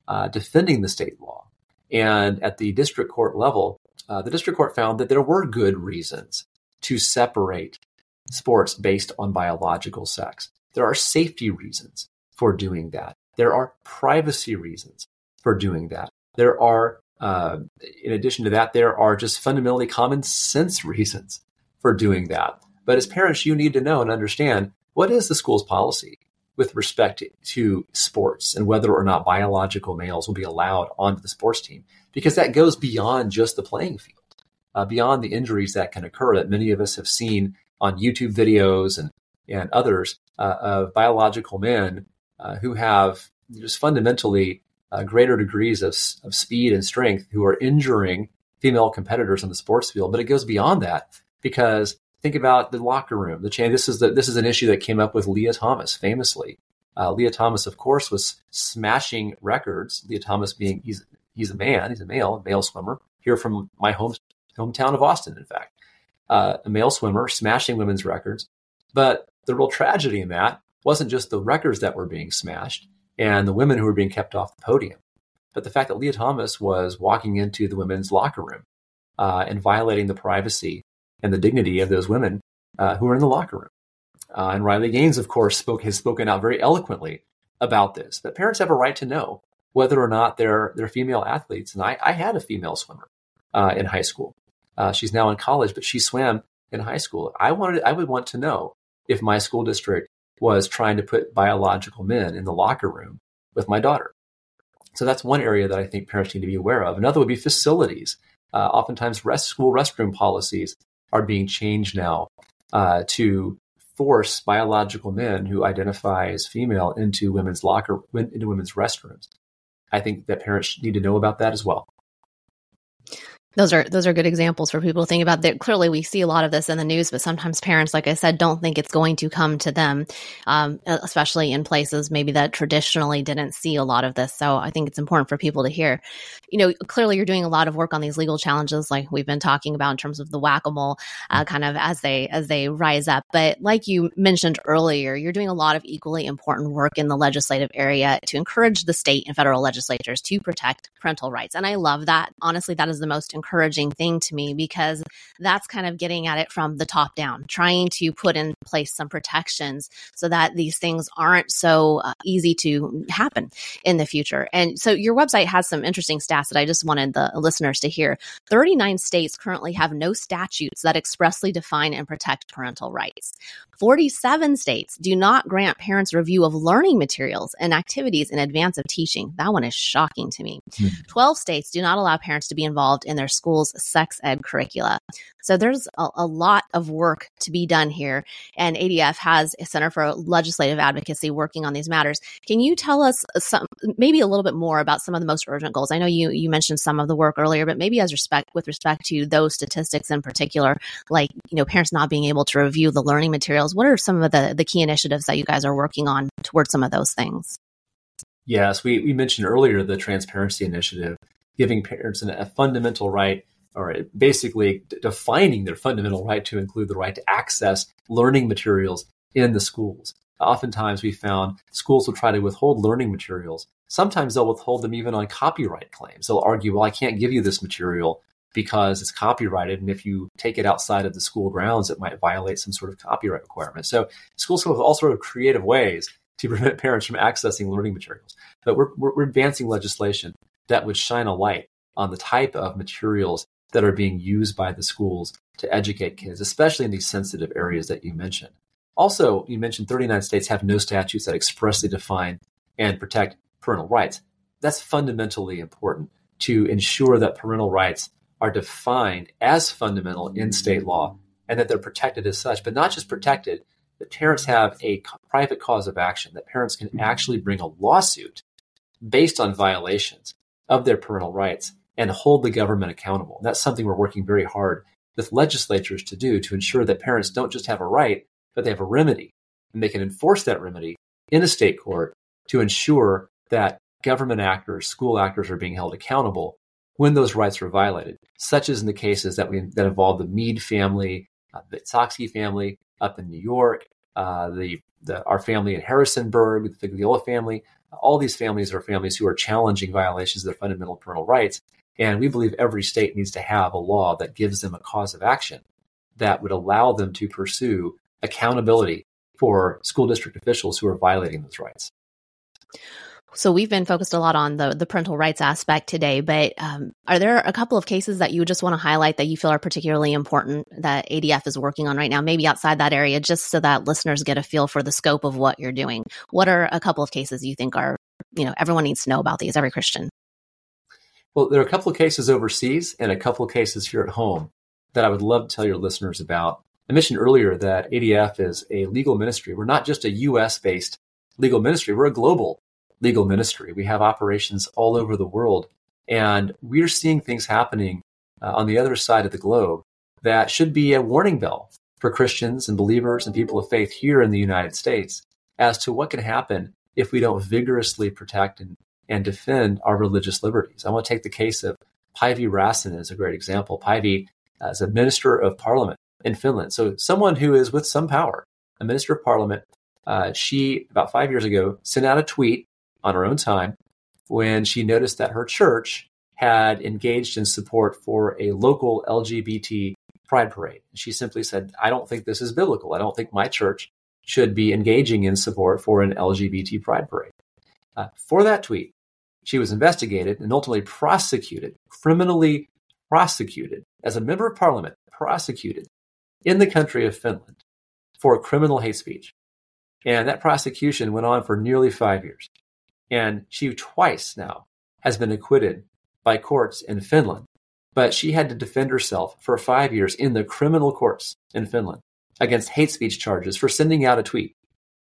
uh, defending the state law. And at the district court level, uh, the district court found that there were good reasons to separate sports based on biological sex. There are safety reasons for doing that. There are privacy reasons for doing that. There are, uh, in addition to that, there are just fundamentally common sense [LAUGHS] reasons for doing that. But as parents, you need to know and understand what is the school's policy with respect to sports and whether or not biological males will be allowed onto the sports team, because that goes beyond just the playing field, uh, beyond the injuries that can occur that many of us have seen on YouTube videos and, and others uh, of biological men uh, who have just fundamentally uh, greater degrees of, of speed and strength who are injuring female competitors in the sports field. But it goes beyond that because think about the locker room. The chain. This is the, this is an issue that came up with Lia Thomas famously. Uh, Lia Thomas, of course, was smashing records. Lia Thomas being he's a man, he's a male, a male swimmer here from my home hometown of Austin. In fact, uh, a male swimmer smashing women's records. But the real tragedy in that wasn't just the records that were being smashed and the women who were being kept off the podium, but the fact that Lia Thomas was walking into the women's locker room uh, and violating the privacy and the dignity of those women uh, who are in the locker room. Uh, and Riley Gaines, of course, spoke, has spoken out very eloquently about this. That parents have a right to know whether or not they're they're female athletes. And I, I had a female swimmer uh, in high school. Uh, she's now in college, but she swam in high school. I wanted I would want to know if my school district was trying to put biological men in the locker room with my daughter. So that's one area that I think parents need to be aware of. Another would be facilities. Uh, oftentimes, rest, school restroom policies are being changed now uh, to force biological men who identify as female into women's locker into women's restrooms. I think that parents need to know about that as well those are those are good examples for people to think about. That clearly we see a lot of this in the news but sometimes parents like i said don't think it's going to come to them um, especially in places maybe that traditionally didn't see a lot of this. So i think it's important for people to hear. You know clearly you're doing a lot of work on these legal challenges like we've been talking about in terms of the whack-a-mole uh, kind of as they as they rise up. But like you mentioned earlier you're doing a lot of equally important work in the legislative area to encourage the state and federal legislatures to protect parental rights. And i love that. Honestly that is the most encouraging thing to me because that's kind of getting at it from the top down, trying to put in place some protections so that these things aren't so uh, easy to happen in the future. And so your website has some interesting stats that I just wanted the listeners to hear. 39 states currently have no statutes that expressly define and protect parental rights. 47 states do not grant parents review of learning materials and activities in advance of teaching. That one is shocking to me. Mm-hmm. 12 states do not allow parents to be involved in their school's sex ed curricula. So there's a, a, lot of work to be done here. And ADF has a Center for Legislative Advocacy working on these matters. Can you tell us some, maybe a little bit more about some of the most urgent goals? I know you, you mentioned some of the work earlier, but maybe as respect with respect to those statistics in particular, like, you know, parents not being able to review the learning materials. What are some of the, the key initiatives that you guys are working on towards some of those things? Yes, we, we mentioned earlier the transparency initiative, giving parents a fundamental right or basically defining their fundamental right to include the right to access learning materials in the schools. Oftentimes, we found schools will try to withhold learning materials. Sometimes they'll withhold them even on copyright claims. They'll argue, well, I can't give you this material because it's copyrighted. And if you take it outside of the school grounds, it might violate some sort of copyright requirement. So schools come up with all sort of creative ways to [LAUGHS] prevent parents from accessing learning materials. But we're, we're advancing legislation that would shine a light on the type of materials that are being used by the schools to educate kids, especially in these sensitive areas that you mentioned. Also, you mentioned 39 states have no statutes that expressly define and protect parental rights. That's fundamentally important to ensure that parental rights are defined as fundamental in state law and that they're protected as such, but not just protected, that parents have a private cause of action, that parents can mm-hmm. actually bring a lawsuit based on violations of their parental rights and hold the government accountable. And that's something we're working very hard with legislatures to do to ensure that parents don't just have a right, but they have a remedy and they can enforce that remedy in a state court to ensure that government actors, school actors are being held accountable when those rights are violated, such as in the cases that we that involve the Mead family, uh, the Soxke family up in New York, uh, the, the our family in Harrisonburg, the Figliola family. All these families are families who are challenging violations of their fundamental parental rights, and we believe every state needs to have a law that gives them a cause of action that would allow them to pursue accountability for school district officials who are violating those rights. So we've been focused a lot on the the parental rights aspect today, but um, are there a couple of cases that you just want to highlight that you feel are particularly important that ADF is working on right now, maybe outside that area, just so that listeners get a feel for the scope of what you're doing? What are a couple of cases you think are you know everyone needs to know about these, every Christian? Well, there are a couple of cases overseas and a couple of cases here at home that I would love to tell your listeners about. I mentioned earlier that ADF is a legal ministry. We're not just a US based legal ministry, we're a global legal ministry. We have operations all over the world. And we're seeing things happening uh, on the other side of the globe that should be a warning bell for Christians and believers and people of faith here in the United States as to what can happen if we don't vigorously protect and and defend our religious liberties. I want to take the case of Päivi Räsänen as a great example. Päivi is a minister of parliament in Finland. So someone who is with some power, a minister of parliament. Uh, she, about five years ago, sent out a tweet on her own time when she noticed that her church had engaged in support for a local LGBT pride parade. She simply said, I don't think this is biblical. I don't think my church should be engaging in support for an LGBT pride parade. Uh, for that tweet, she was investigated and ultimately prosecuted, criminally prosecuted as a member of parliament, prosecuted in the country of Finland for criminal hate speech. And that prosecution went on for nearly five years. And she twice now has been acquitted by courts in Finland. But she had to defend herself for five years in the criminal courts in Finland against hate speech charges for sending out a tweet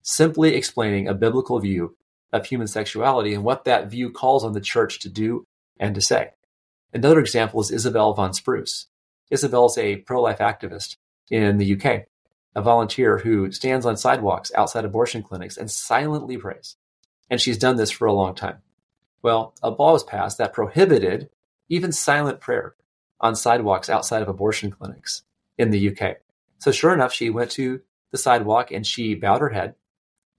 simply explaining a biblical view of human sexuality and what that view calls on the church to do and to say. Another example is Isabel Vaughan-Spruce. Isabel is a pro life activist in the UK, a volunteer who stands on sidewalks outside abortion clinics and silently prays. And she's done this for a long time. Well, a law was passed that prohibited even silent prayer on sidewalks outside of abortion clinics in the UK. So, sure enough, she went to the sidewalk and she bowed her head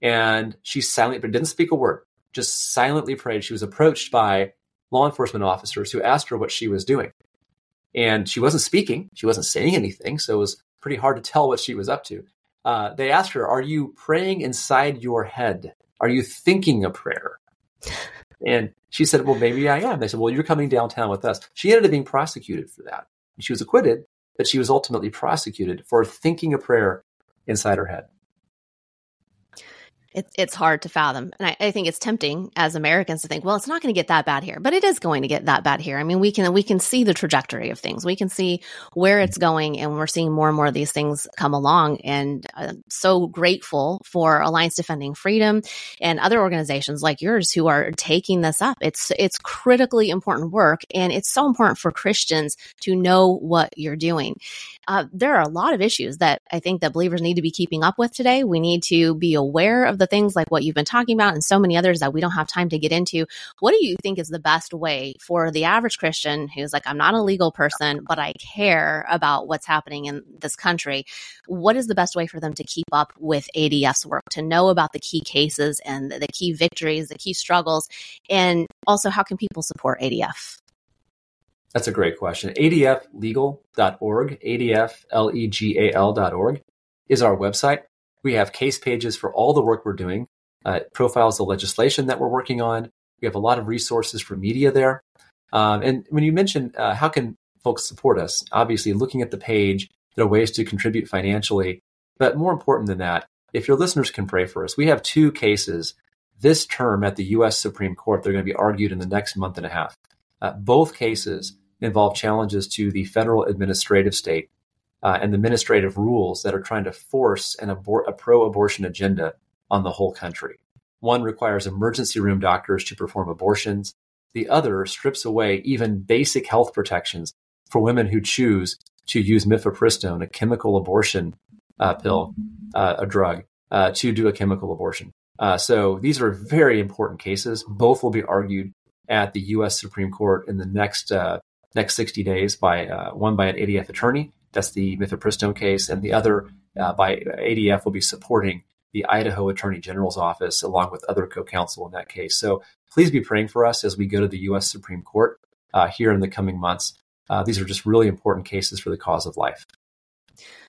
and she silently, but didn't speak a word, just silently prayed. She was approached by law enforcement officers who asked her what she was doing. And she wasn't speaking, she wasn't saying anything, so it was pretty hard to tell what she was up to. Uh, they asked her, Are you praying inside your head? Are you thinking a prayer? And she said, Well, maybe I am. They said, Well, you're coming downtown with us. She ended up being prosecuted for that. She was acquitted, but she was ultimately prosecuted for thinking a prayer inside her head it's it's hard to fathom. And I, I, think it's tempting as Americans to think, well, it's not going to get that bad here, but it is going to get that bad here. I mean, we can we can see the trajectory of things. We can see where it's going, and we're seeing more and more of these things come along. And I'm so grateful for Alliance Defending Freedom and other organizations like yours who are taking this up. It's it's critically important work, and it's so important for Christians to know what you're doing. Uh, there are a lot of issues that I think that believers need to be keeping up with today. We need to be aware of the things like what you've been talking about and so many others that we don't have time to get into, what do you think is the best way for the average Christian who's like, I'm not a legal person, but I care about what's happening in this country? What is the best way for them to keep up with ADF's work, to know about the key cases and the key victories, the key struggles, and also how can people support ADF? That's a great question. ADFlegal.org, ADFlegal.org is our website. We have case pages for all the work we're doing, uh, profiles of legislation that we're working on. We have a lot of resources for media there. Um, and when you mentioned uh, how can folks support us, obviously looking at the page, there are ways to contribute financially. But more important than that, if your listeners can pray for us, we have two cases this term at the U.S. Supreme Court. They're going to be argued in the next month and a half. Uh, both cases involve challenges to the federal administrative state uh, and the administrative rules that are trying to force an abor- a pro-abortion agenda on the whole country. One requires emergency room doctors to perform abortions. The other strips away even basic health protections for women who choose to use mifepristone, a chemical abortion uh, pill, uh, a drug, uh, to do a chemical abortion. Uh, so these are very important cases. Both will be argued at the U.S. Supreme Court in the next uh, next 60 days by uh, one by an ADF attorney. That's the mifepristone case, and the other uh, by ADF will be supporting the Idaho Attorney General's office along with other co-counsel in that case. So please be praying for us as we go to the U.S. Supreme Court uh, here in the coming months. Uh, these are just really important cases for the cause of life.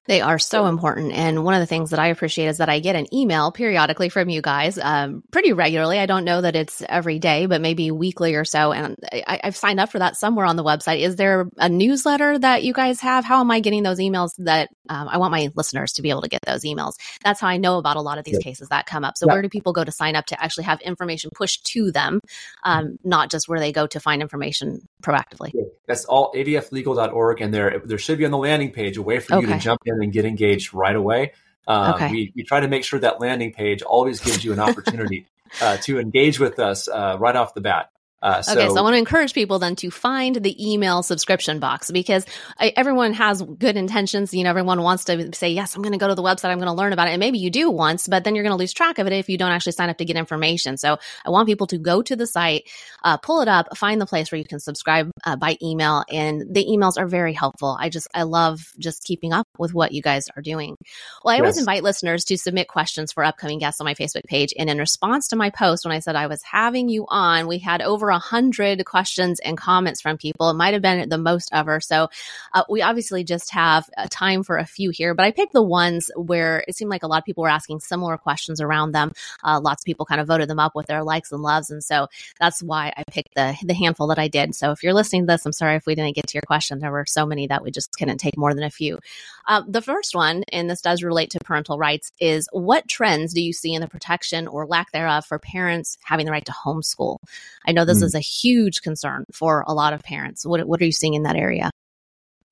They are so important. And one of the things that I appreciate is that I get an email periodically from you guys um, pretty regularly. I don't know that it's every day, but maybe weekly or so. And I, have signed up for that somewhere on the website. Is there a newsletter that you guys have? How am I getting those emails that um, I want my listeners to be able to get those emails? That's how I know about a lot of these yeah. cases that come up. So, yeah. where do people go to sign up to actually have information pushed to them, um, not just where they go to find information proactively? That's all adflegal.org. And there, there should be on the landing page a way for okay. you to jump in and get engaged right away. Um, okay. we, we try to make sure that landing page always gives you an opportunity uh, to engage with us uh, right off the bat. Uh, so, okay, so I want to encourage people then to find the email subscription box because I, everyone has good intentions. You know, everyone wants to say, yes, I'm going to go to the website. I'm going to learn about it. And maybe you do once, but then you're going to lose track of it if you don't actually sign up to get information. So I want people to go to the site, uh, pull it up, find the place where you can subscribe uh, by email. And the emails are very helpful. I just, I love just keeping up with what you guys are doing. Well, I yes. always invite listeners to submit questions for upcoming guests on my Facebook page. And in response to my post, when I said I was having you on, we had over over a hundred questions and comments from people. It might have been the most ever. So uh, we obviously just have uh, time for a few here, but I picked the ones where it seemed like a lot of people were asking similar questions around them. Uh, lots of people kind of voted them up with their likes and loves, and so that's why I picked the the handful that I did. So if you're listening to this, I'm sorry if we didn't get to your question. There were so many that we just couldn't take more than a few. Uh, the first one, and this does relate to parental rights, is what trends do you see in the protection or lack thereof for parents having the right to homeschool? I know this mm. is a huge concern for a lot of parents. What, what are you seeing in that area?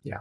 Yeah,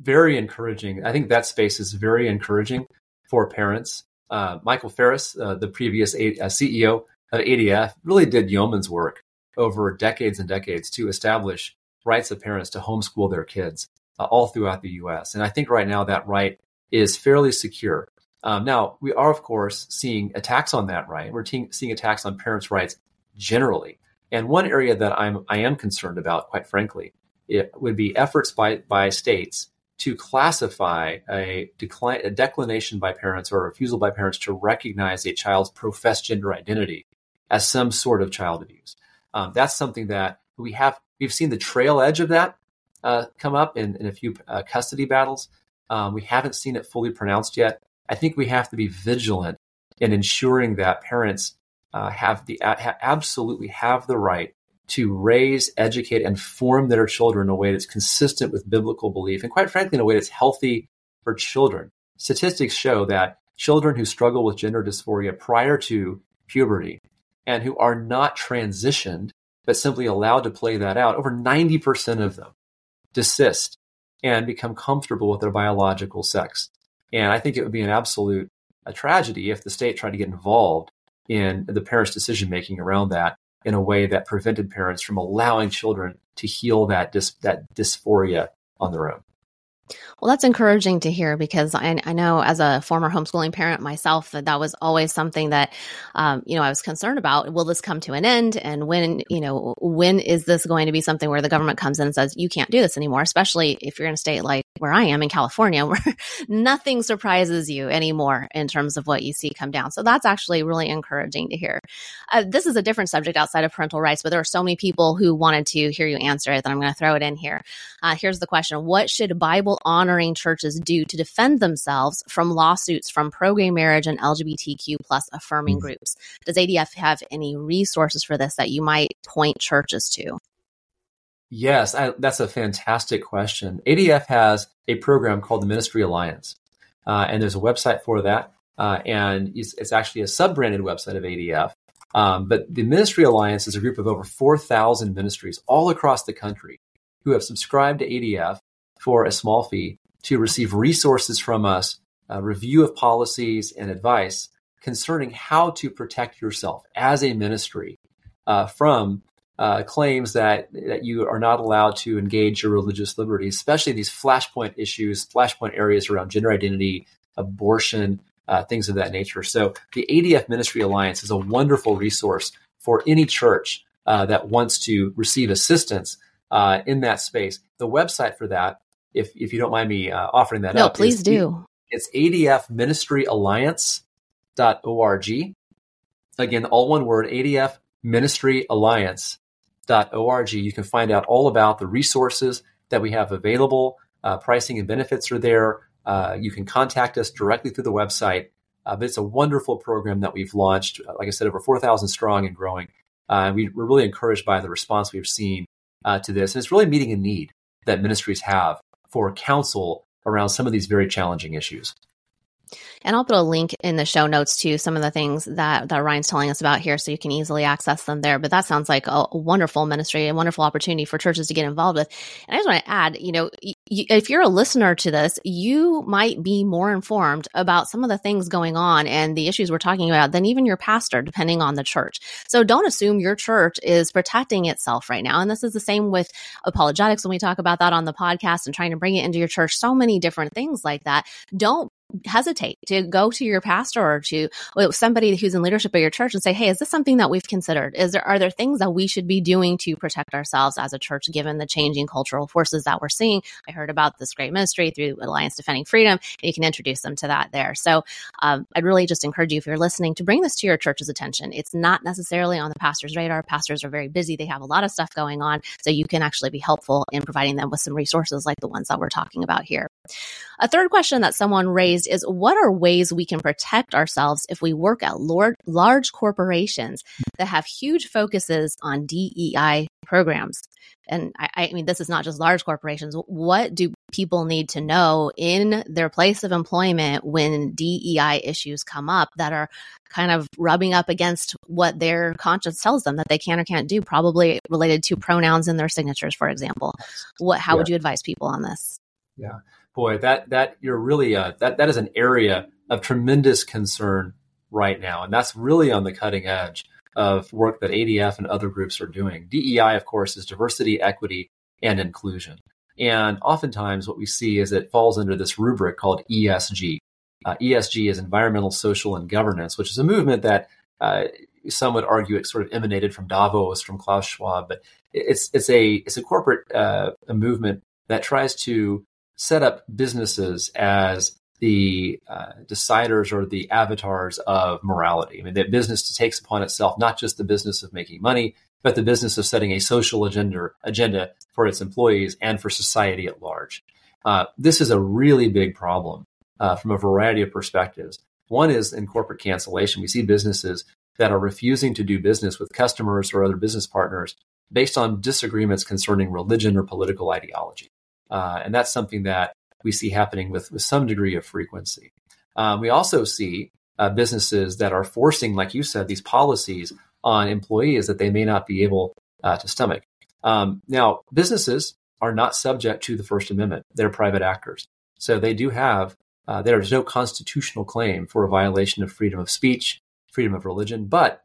very encouraging. I think that space is very encouraging for parents. Uh, Michael Farris, uh, the previous a- uh, CEO of ADF, really did yeoman's work over decades and decades to establish rights of parents to homeschool their kids uh, all throughout the US. And I think right now that right is fairly secure. Um, now, we are, of course, seeing attacks on that right. We're te- seeing attacks on parents' rights generally. And one area that I'm I am concerned about, quite frankly, it would be efforts by by states to classify a, decline, a declination by parents or a refusal by parents to recognize a child's professed gender identity as some sort of child abuse. Um, that's something that we have we've seen the trail edge of that uh, come up in, in a few uh, custody battles. Um, we haven't seen it fully pronounced yet. I think we have to be vigilant in ensuring that parents uh, have the ha- absolutely have the right to raise, educate, and form their children in a way that's consistent with biblical belief, and quite frankly, in a way that's healthy for children. Statistics show that children who struggle with gender dysphoria prior to puberty and who are not transitioned but simply allowed to play that out, over 90% of them desist and become comfortable with their biological sex. And I think it would be an absolute a tragedy if the state tried to get involved in the parents' decision making around that in a way that prevented parents from allowing children to heal that that dysphoria on their own. Well, that's encouraging to hear because I, I, know as a former homeschooling parent myself that that was always something that, um, you know, I was concerned about. Will this come to an end? And when, you know, when is this going to be something where the government comes in and says, you can't do this anymore, especially if you're in a state like where I am in California, [LAUGHS] where nothing surprises you anymore in terms of what you see come down. So that's actually really encouraging to hear. Uh, this is a different subject outside of parental rights, but there are so many people who wanted to hear you answer it that I'm going to throw it in here. Uh, here's the question What should Bible honoring churches do to defend themselves from lawsuits from pro gay marriage and LGBTQ plus affirming mm-hmm. groups? Does ADF have any resources for this that you might point churches to? Yes, I, that's a fantastic question. ADF has a program called the Ministry Alliance, uh, and there's a website for that. Uh, and it's, it's, actually a sub-branded website of ADF. Um, but the Ministry Alliance is a group of over 4,000 ministries all across the country who have subscribed to ADF for a small fee to receive resources from us, a review of policies and advice concerning how to protect yourself as a ministry uh, from uh, claims that that you are not allowed to engage your religious liberty, especially these flashpoint issues, flashpoint areas around gender identity, abortion, uh, things of that nature. So the ADF Ministry Alliance is a wonderful resource for any church uh, that wants to receive assistance uh, in that space. The website for that, if if you don't mind me uh, offering that no, up, please do. It's adfministryalliance.org. Again, all one word, ADF Ministry Alliance org. You can find out all about the resources that we have available. Uh, pricing and benefits are there. Uh, you can contact us directly through the website. Uh, but it's a wonderful program that we've launched. Uh, like I said, over 4,000 strong and growing. Uh, we, are really encouraged by the response we've seen uh, to this. And it's really meeting a need that ministries have for counsel around some of these very challenging issues. And I'll put a link in the show notes to some of the things that, that Ryan's telling us about here so you can easily access them there. But that sounds like a, wonderful ministry, a wonderful opportunity for churches to get involved with. And I just want to add, you know, if you're a listener to this, you might be more informed about some of the things going on and the issues we're talking about than even your pastor, depending on the church. So don't assume your church is protecting itself right now. And this is the same with apologetics when we talk about that on the podcast and trying to bring it into your church. So many different things like that. Don't hesitate to go to your pastor or to somebody who's in leadership of your church and say, "Hey, is this something that we've considered? Is there are there things that we should be doing to protect ourselves as a church given the changing cultural forces that we're seeing?" I heard about this great ministry through Alliance Defending Freedom, and you can introduce them to that there. So, um, I'd really just encourage you if you're listening to bring this to your church's attention. It's not necessarily on the pastor's radar. Pastors are very busy; they have a lot of stuff going on, so you can actually be helpful in providing them with some resources like the ones that we're talking about here. A third question that someone raised is what are ways we can protect ourselves if we work at large corporations that have huge focuses on DEI programs? And I, I, mean, this is not just large corporations. What do people need to know in their place of employment when DEI issues come up that are kind of rubbing up against what their conscience tells them that they can or can't do, probably related to pronouns in their signatures, for example? What, how yeah. would you advise people on this? Yeah boy, that that you're really uh, that that is an area of tremendous concern right now, and that's really on the cutting edge of work that ADF and other groups are doing. DEI, of course, is diversity, equity, and inclusion. And oftentimes, what we see is it falls under this rubric called ESG. Uh, ESG is environmental, social, and governance, which is a movement that uh, some would argue it sort of emanated from Davos, from Klaus Schwab, but it's it's a it's a corporate uh, a movement that tries to set up businesses as the uh, deciders or the avatars of morality. I mean, that business takes upon itself not just the business of making money, but the business of setting a social agenda agenda for its employees and for society at large. Uh, this is a really big problem uh, from a variety of perspectives. One is in corporate cancellation. We see businesses that are refusing to do business with customers or other business partners based on disagreements concerning religion or political ideology. Uh, and that's something that we see happening with, with some degree of frequency. Um, we also see uh, businesses that are forcing, like you said, these policies on employees that they may not be able uh, to stomach. Um, now, businesses are not subject to the First Amendment, they're private actors. So they do have, uh, there's no constitutional claim for a violation of freedom of speech, freedom of religion, but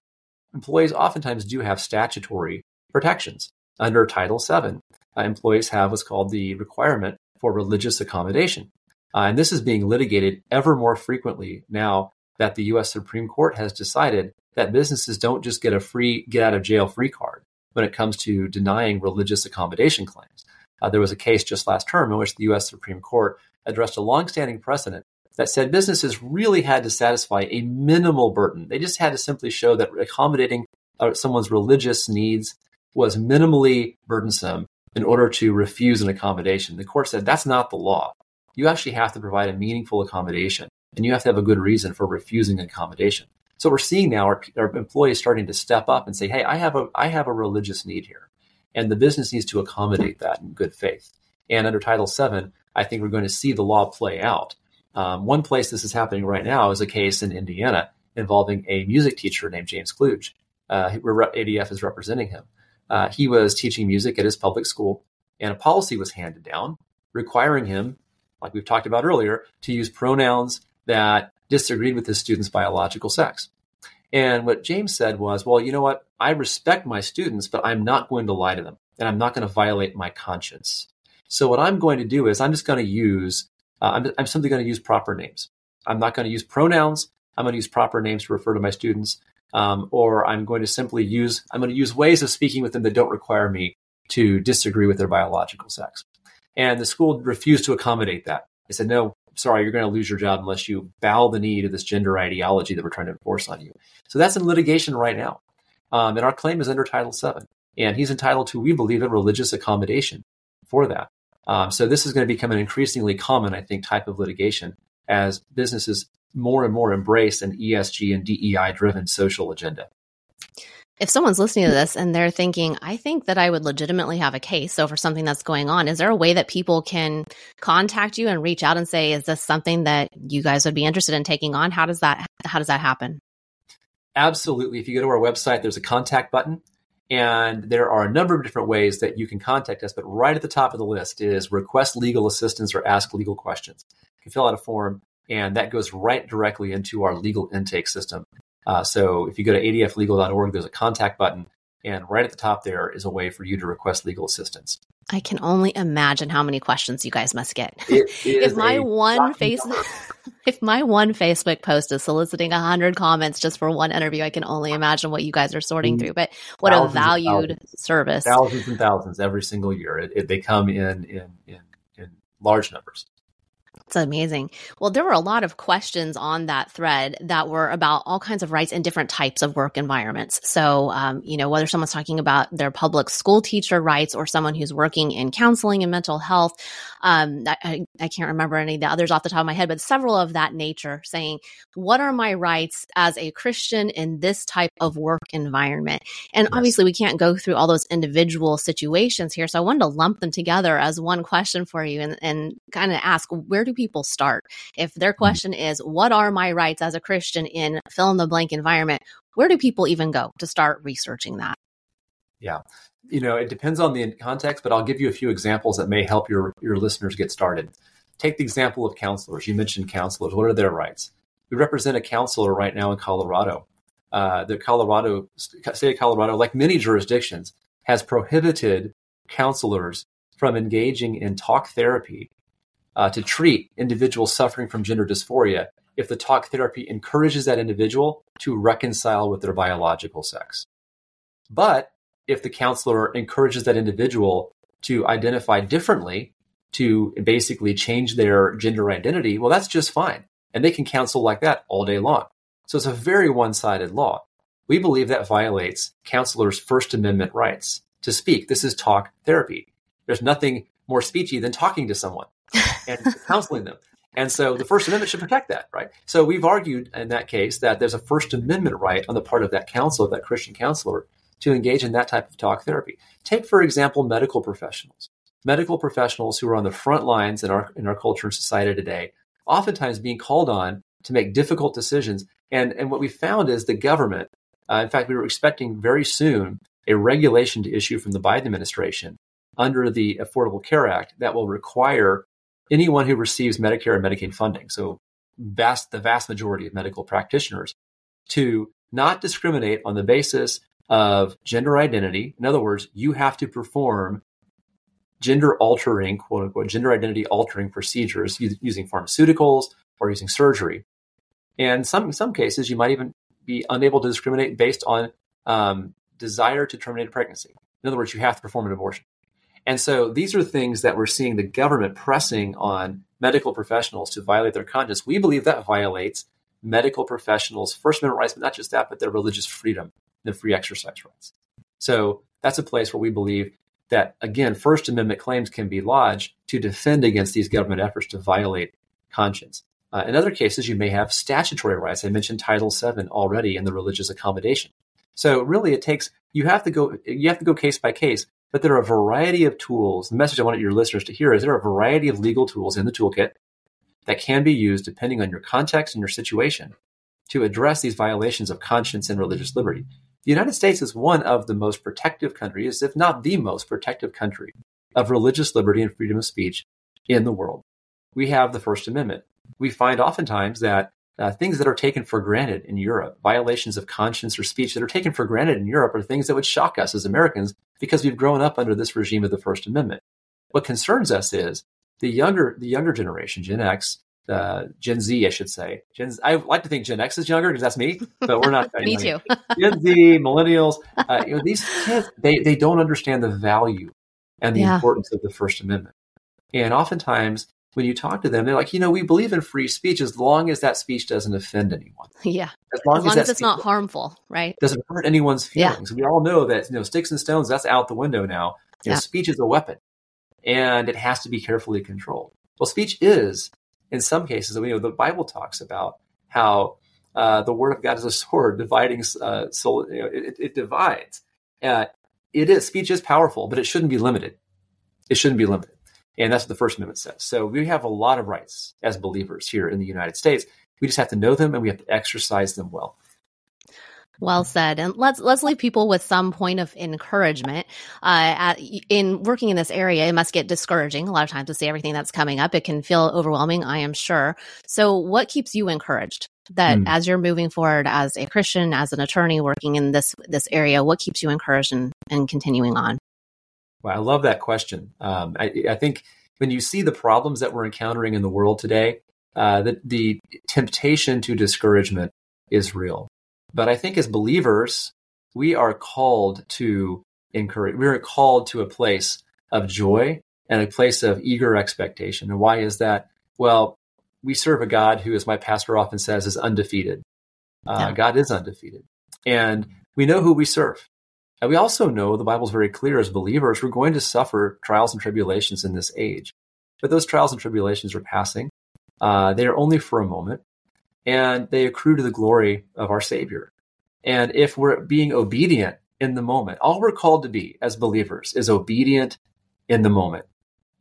employees oftentimes do have statutory protections under Title VII employees have what's called the requirement for religious accommodation. Uh, and this is being litigated ever more frequently now that the US Supreme Court has decided that businesses don't just get a free get out of jail free card when it comes to denying religious accommodation claims. Uh, there was a case just last term in which the US Supreme Court addressed a longstanding precedent that said businesses really had to satisfy a minimal burden. They just had to simply show that accommodating uh, someone's religious needs was minimally burdensome in order to refuse an accommodation. The court said that's not the law. You actually have to provide a meaningful accommodation and you have to have a good reason for refusing accommodation. So we're seeing now our, our employees starting to step up and say, "Hey, I have a I have a religious need here," and the business needs to accommodate that in good faith. And under Title VII, I think we're going to see the law play out. Um, one place this is happening right now is a case in Indiana involving a music teacher named James Kluge. Uh, ADF is representing him. Uh, he was teaching music at his public school, and a policy was handed down requiring him, like we've talked about earlier, to use pronouns that disagreed with his students' biological sex. And what James said was, well, you know what? I respect my students, but I'm not going to lie to them and I'm not going to violate my conscience. So what I'm going to do is I'm just going to use, uh, I'm, I'm simply going to use proper names. I'm not going to use pronouns. I'm going to use proper names to refer to my students. Um, or I'm going to simply use, I'm going to use ways of speaking with them that don't require me to disagree with their biological sex. And the school refused to accommodate that. They said, no, sorry, you're going to lose your job unless you bow the knee to this gender ideology that we're trying to enforce on you. So that's in litigation right now. Um, and our claim is under Title VII. And he's entitled to, we believe, a religious accommodation for that. Um, so this is going to become an increasingly common, I think, type of litigation as businesses more and more embrace an ESG and DEI driven social agenda if someone's listening to this and they're thinking, I think that I would legitimately have a case over something that's going on, is there a way that people can contact you and reach out and say, is this something that you guys would be interested in taking on? How does that how does that happen? Absolutely. If you go to our website, there's a contact button. And there are a number of different ways that you can contact us, but right at the top of the list is request legal assistance or ask legal questions. You can fill out a form, and that goes right directly into our legal intake system. Uh, so if you go to adflegal.org, there's a contact button, and right at the top there is a way for you to request legal assistance. I can only imagine how many questions you guys must get. [LAUGHS] if my one face, [LAUGHS] if my one Facebook post is soliciting a hundred comments just for one interview, I can only imagine what you guys are sorting mm-hmm. through. But what thousands a valued service! Thousands and thousands every single year. It, it, they come in in in, in large numbers. It's amazing. Well, there were a lot of questions on that thread that were about all kinds of rights in different types of work environments. So, um, you know, whether someone's talking about their public school teacher rights or someone who's working in counseling and mental health, um, I, I can't remember any of the others off the top of my head, but several of that nature saying, what are my rights as a Christian in this type of work environment? And yes. obviously, we can't go through all those individual situations here. So I wanted to lump them together as one question for you and, and kind of ask, where do people start? If their mm-hmm. question is, What are my rights as a Christian in fill in the blank environment? Where do people even go to start researching that? Yeah. You know, it depends on the context, but I'll give you a few examples that may help your, your listeners get started. Take the example of counselors. You mentioned counselors. What are their rights? We represent a counselor right now in Colorado. Uh, the Colorado state of Colorado, like many jurisdictions, has prohibited counselors from engaging in talk therapy uh, to treat individuals suffering from gender dysphoria if the talk therapy encourages that individual to reconcile with their biological sex. But if the counselor encourages that individual to identify differently, to basically change their gender identity, well, that's just fine. And they can counsel like that all day long. So it's a very one sided law. We believe that violates counselors' First Amendment rights to speak. This is talk therapy. There's nothing more speechy than talking to someone and counseling them. And so the First Amendment should protect that, right? So we've argued in that case that there's a First Amendment right on the part of that counselor, that Christian counselor, to engage in that type of talk therapy. Take, for example, medical professionals. Medical professionals who are on the front lines in our in our culture and society today, oftentimes being called on to make difficult decisions. And, and what we found is the government, uh, in fact, we were expecting very soon a regulation to issue from the Biden administration under the Affordable Care Act that will require anyone who receives Medicare and Medicaid funding, so vast, the vast majority of medical practitioners, to not discriminate on the basis of gender identity. In other words, you have to perform gender altering, quote unquote, gender identity altering procedures using pharmaceuticals or using surgery. And some in some cases, you might even be unable to discriminate based on um, desire to terminate a pregnancy. In other words, you have to perform an abortion. And so these are things that we're seeing the government pressing on medical professionals to violate their conscience. We believe that violates medical professionals' First Amendment rights, but not just that, but their religious freedom and free exercise rights. So that's a place where we believe that, again, First Amendment claims can be lodged to defend against these government efforts to violate conscience. Uh, in other cases, you may have statutory rights. I mentioned Title VII already in the religious accommodation. So really, it takes you have to go you have to go case by case. But there are a variety of tools. The message I want your listeners to hear is there are a variety of legal tools in the toolkit that can be used depending on your context and your situation to address these violations of conscience and religious liberty. The United States is one of the most protective countries, if not the most protective country, of religious liberty and freedom of speech in the world. We have the First Amendment. We find oftentimes that uh, things that are taken for granted in Europe, violations of conscience or speech that are taken for granted in Europe, are things that would shock us as Americans because we've grown up under this regime of the First Amendment. What concerns us is the younger the younger generation, Gen X, uh, Gen Z, I should say. Gen, I like to think Gen X is younger because that's me, but we're not. [LAUGHS] me too. [LAUGHS] Gen Z, millennials, uh, you know, these kids they they don't understand the value and the yeah. importance of the First Amendment, and oftentimes when you talk to them, they're like, you know, we believe in free speech as long as that speech doesn't offend anyone. [LAUGHS] Yeah. As long as, long as, as it's not harmful, right? Doesn't hurt anyone's feelings. Yeah. We all know that, you know, sticks and stones, that's out the window now. You yeah. know, speech is a weapon and it has to be carefully controlled. Well, speech is, in some cases, you know, the Bible talks about how uh, the word of God is a sword dividing, uh, soul, you know, it, it divides. Uh, it is, speech is powerful, but it shouldn't be limited. It shouldn't be limited. And that's what the First Amendment says. So we have a lot of rights as believers here in the United States. We just have to know them and we have to exercise them well. Well said. And let's let's leave people with some point of encouragement. Uh, at, in working in this area, it must get discouraging a lot of times to see everything that's coming up. It can feel overwhelming, I am sure. So, what keeps you encouraged? That mm. as you're moving forward as a Christian, as an attorney working in this this area, what keeps you encouraged and, and continuing on? Well, I love that question. Um, I, I, think when you see the problems that we're encountering in the world today, uh, the, the temptation to discouragement is real. But I think as believers, we are called to encourage, we are called to a place of joy and a place of eager expectation. And why is that? Well, we serve a God who, as my pastor often says, is undefeated. Uh, yeah. God is undefeated. And we know who we serve. And we also know the Bible is very clear as believers, we're going to suffer trials and tribulations in this age. But those trials and tribulations are passing. Uh, they are only for a moment, and they accrue to the glory of our Savior. And if we're being obedient in the moment, all we're called to be as believers is obedient in the moment.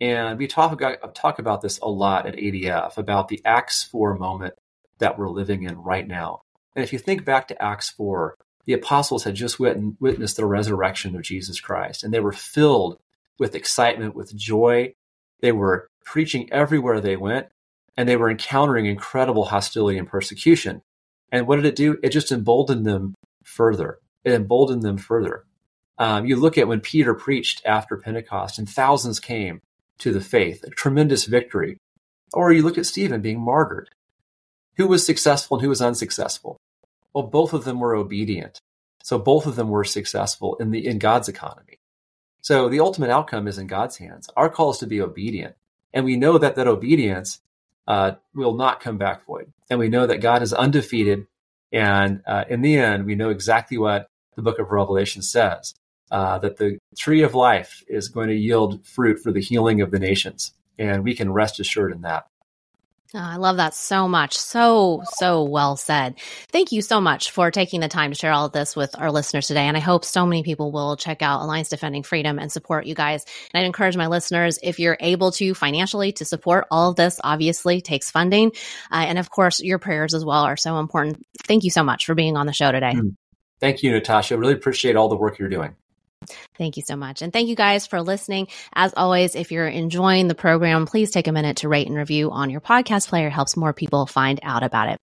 And we talk talk about this a lot at ADF about the Acts 4 moment that we're living in right now. And if you think back to Acts 4, the apostles had just witnessed the resurrection of Jesus Christ, and they were filled with excitement, with joy. They were preaching everywhere they went, and they were encountering incredible hostility and persecution. And what did it do? It just emboldened them further. It emboldened them further. Um, you look at when Peter preached after Pentecost, and thousands came to the faith, a tremendous victory. Or you look at Stephen being martyred. Who was successful and who was unsuccessful? Well, both of them were obedient. So both of them were successful in the in God's economy. So the ultimate outcome is in God's hands. Our call is to be obedient, and we know that that obedience uh, will not come back void. And we know that God is undefeated. And uh, in the end, we know exactly what the book of Revelation says uh, that the tree of life is going to yield fruit for the healing of the nations. And we can rest assured in that. Oh, I love that so much. So, so well said. Thank you so much for taking the time to share all of this with our listeners today. And I hope so many people will check out Alliance Defending Freedom and support you guys. And I'd encourage my listeners, if you're able to financially to support all of this, obviously takes funding. Uh, and of course, your prayers as well are so important. Thank you so much for being on the show today. Hmm. Thank you, Natasha. Really appreciate all the work you're doing. Thank you so much. And thank you guys for listening. As always, if you're enjoying the program, please take a minute to rate and review on your podcast player. It helps more people find out about it.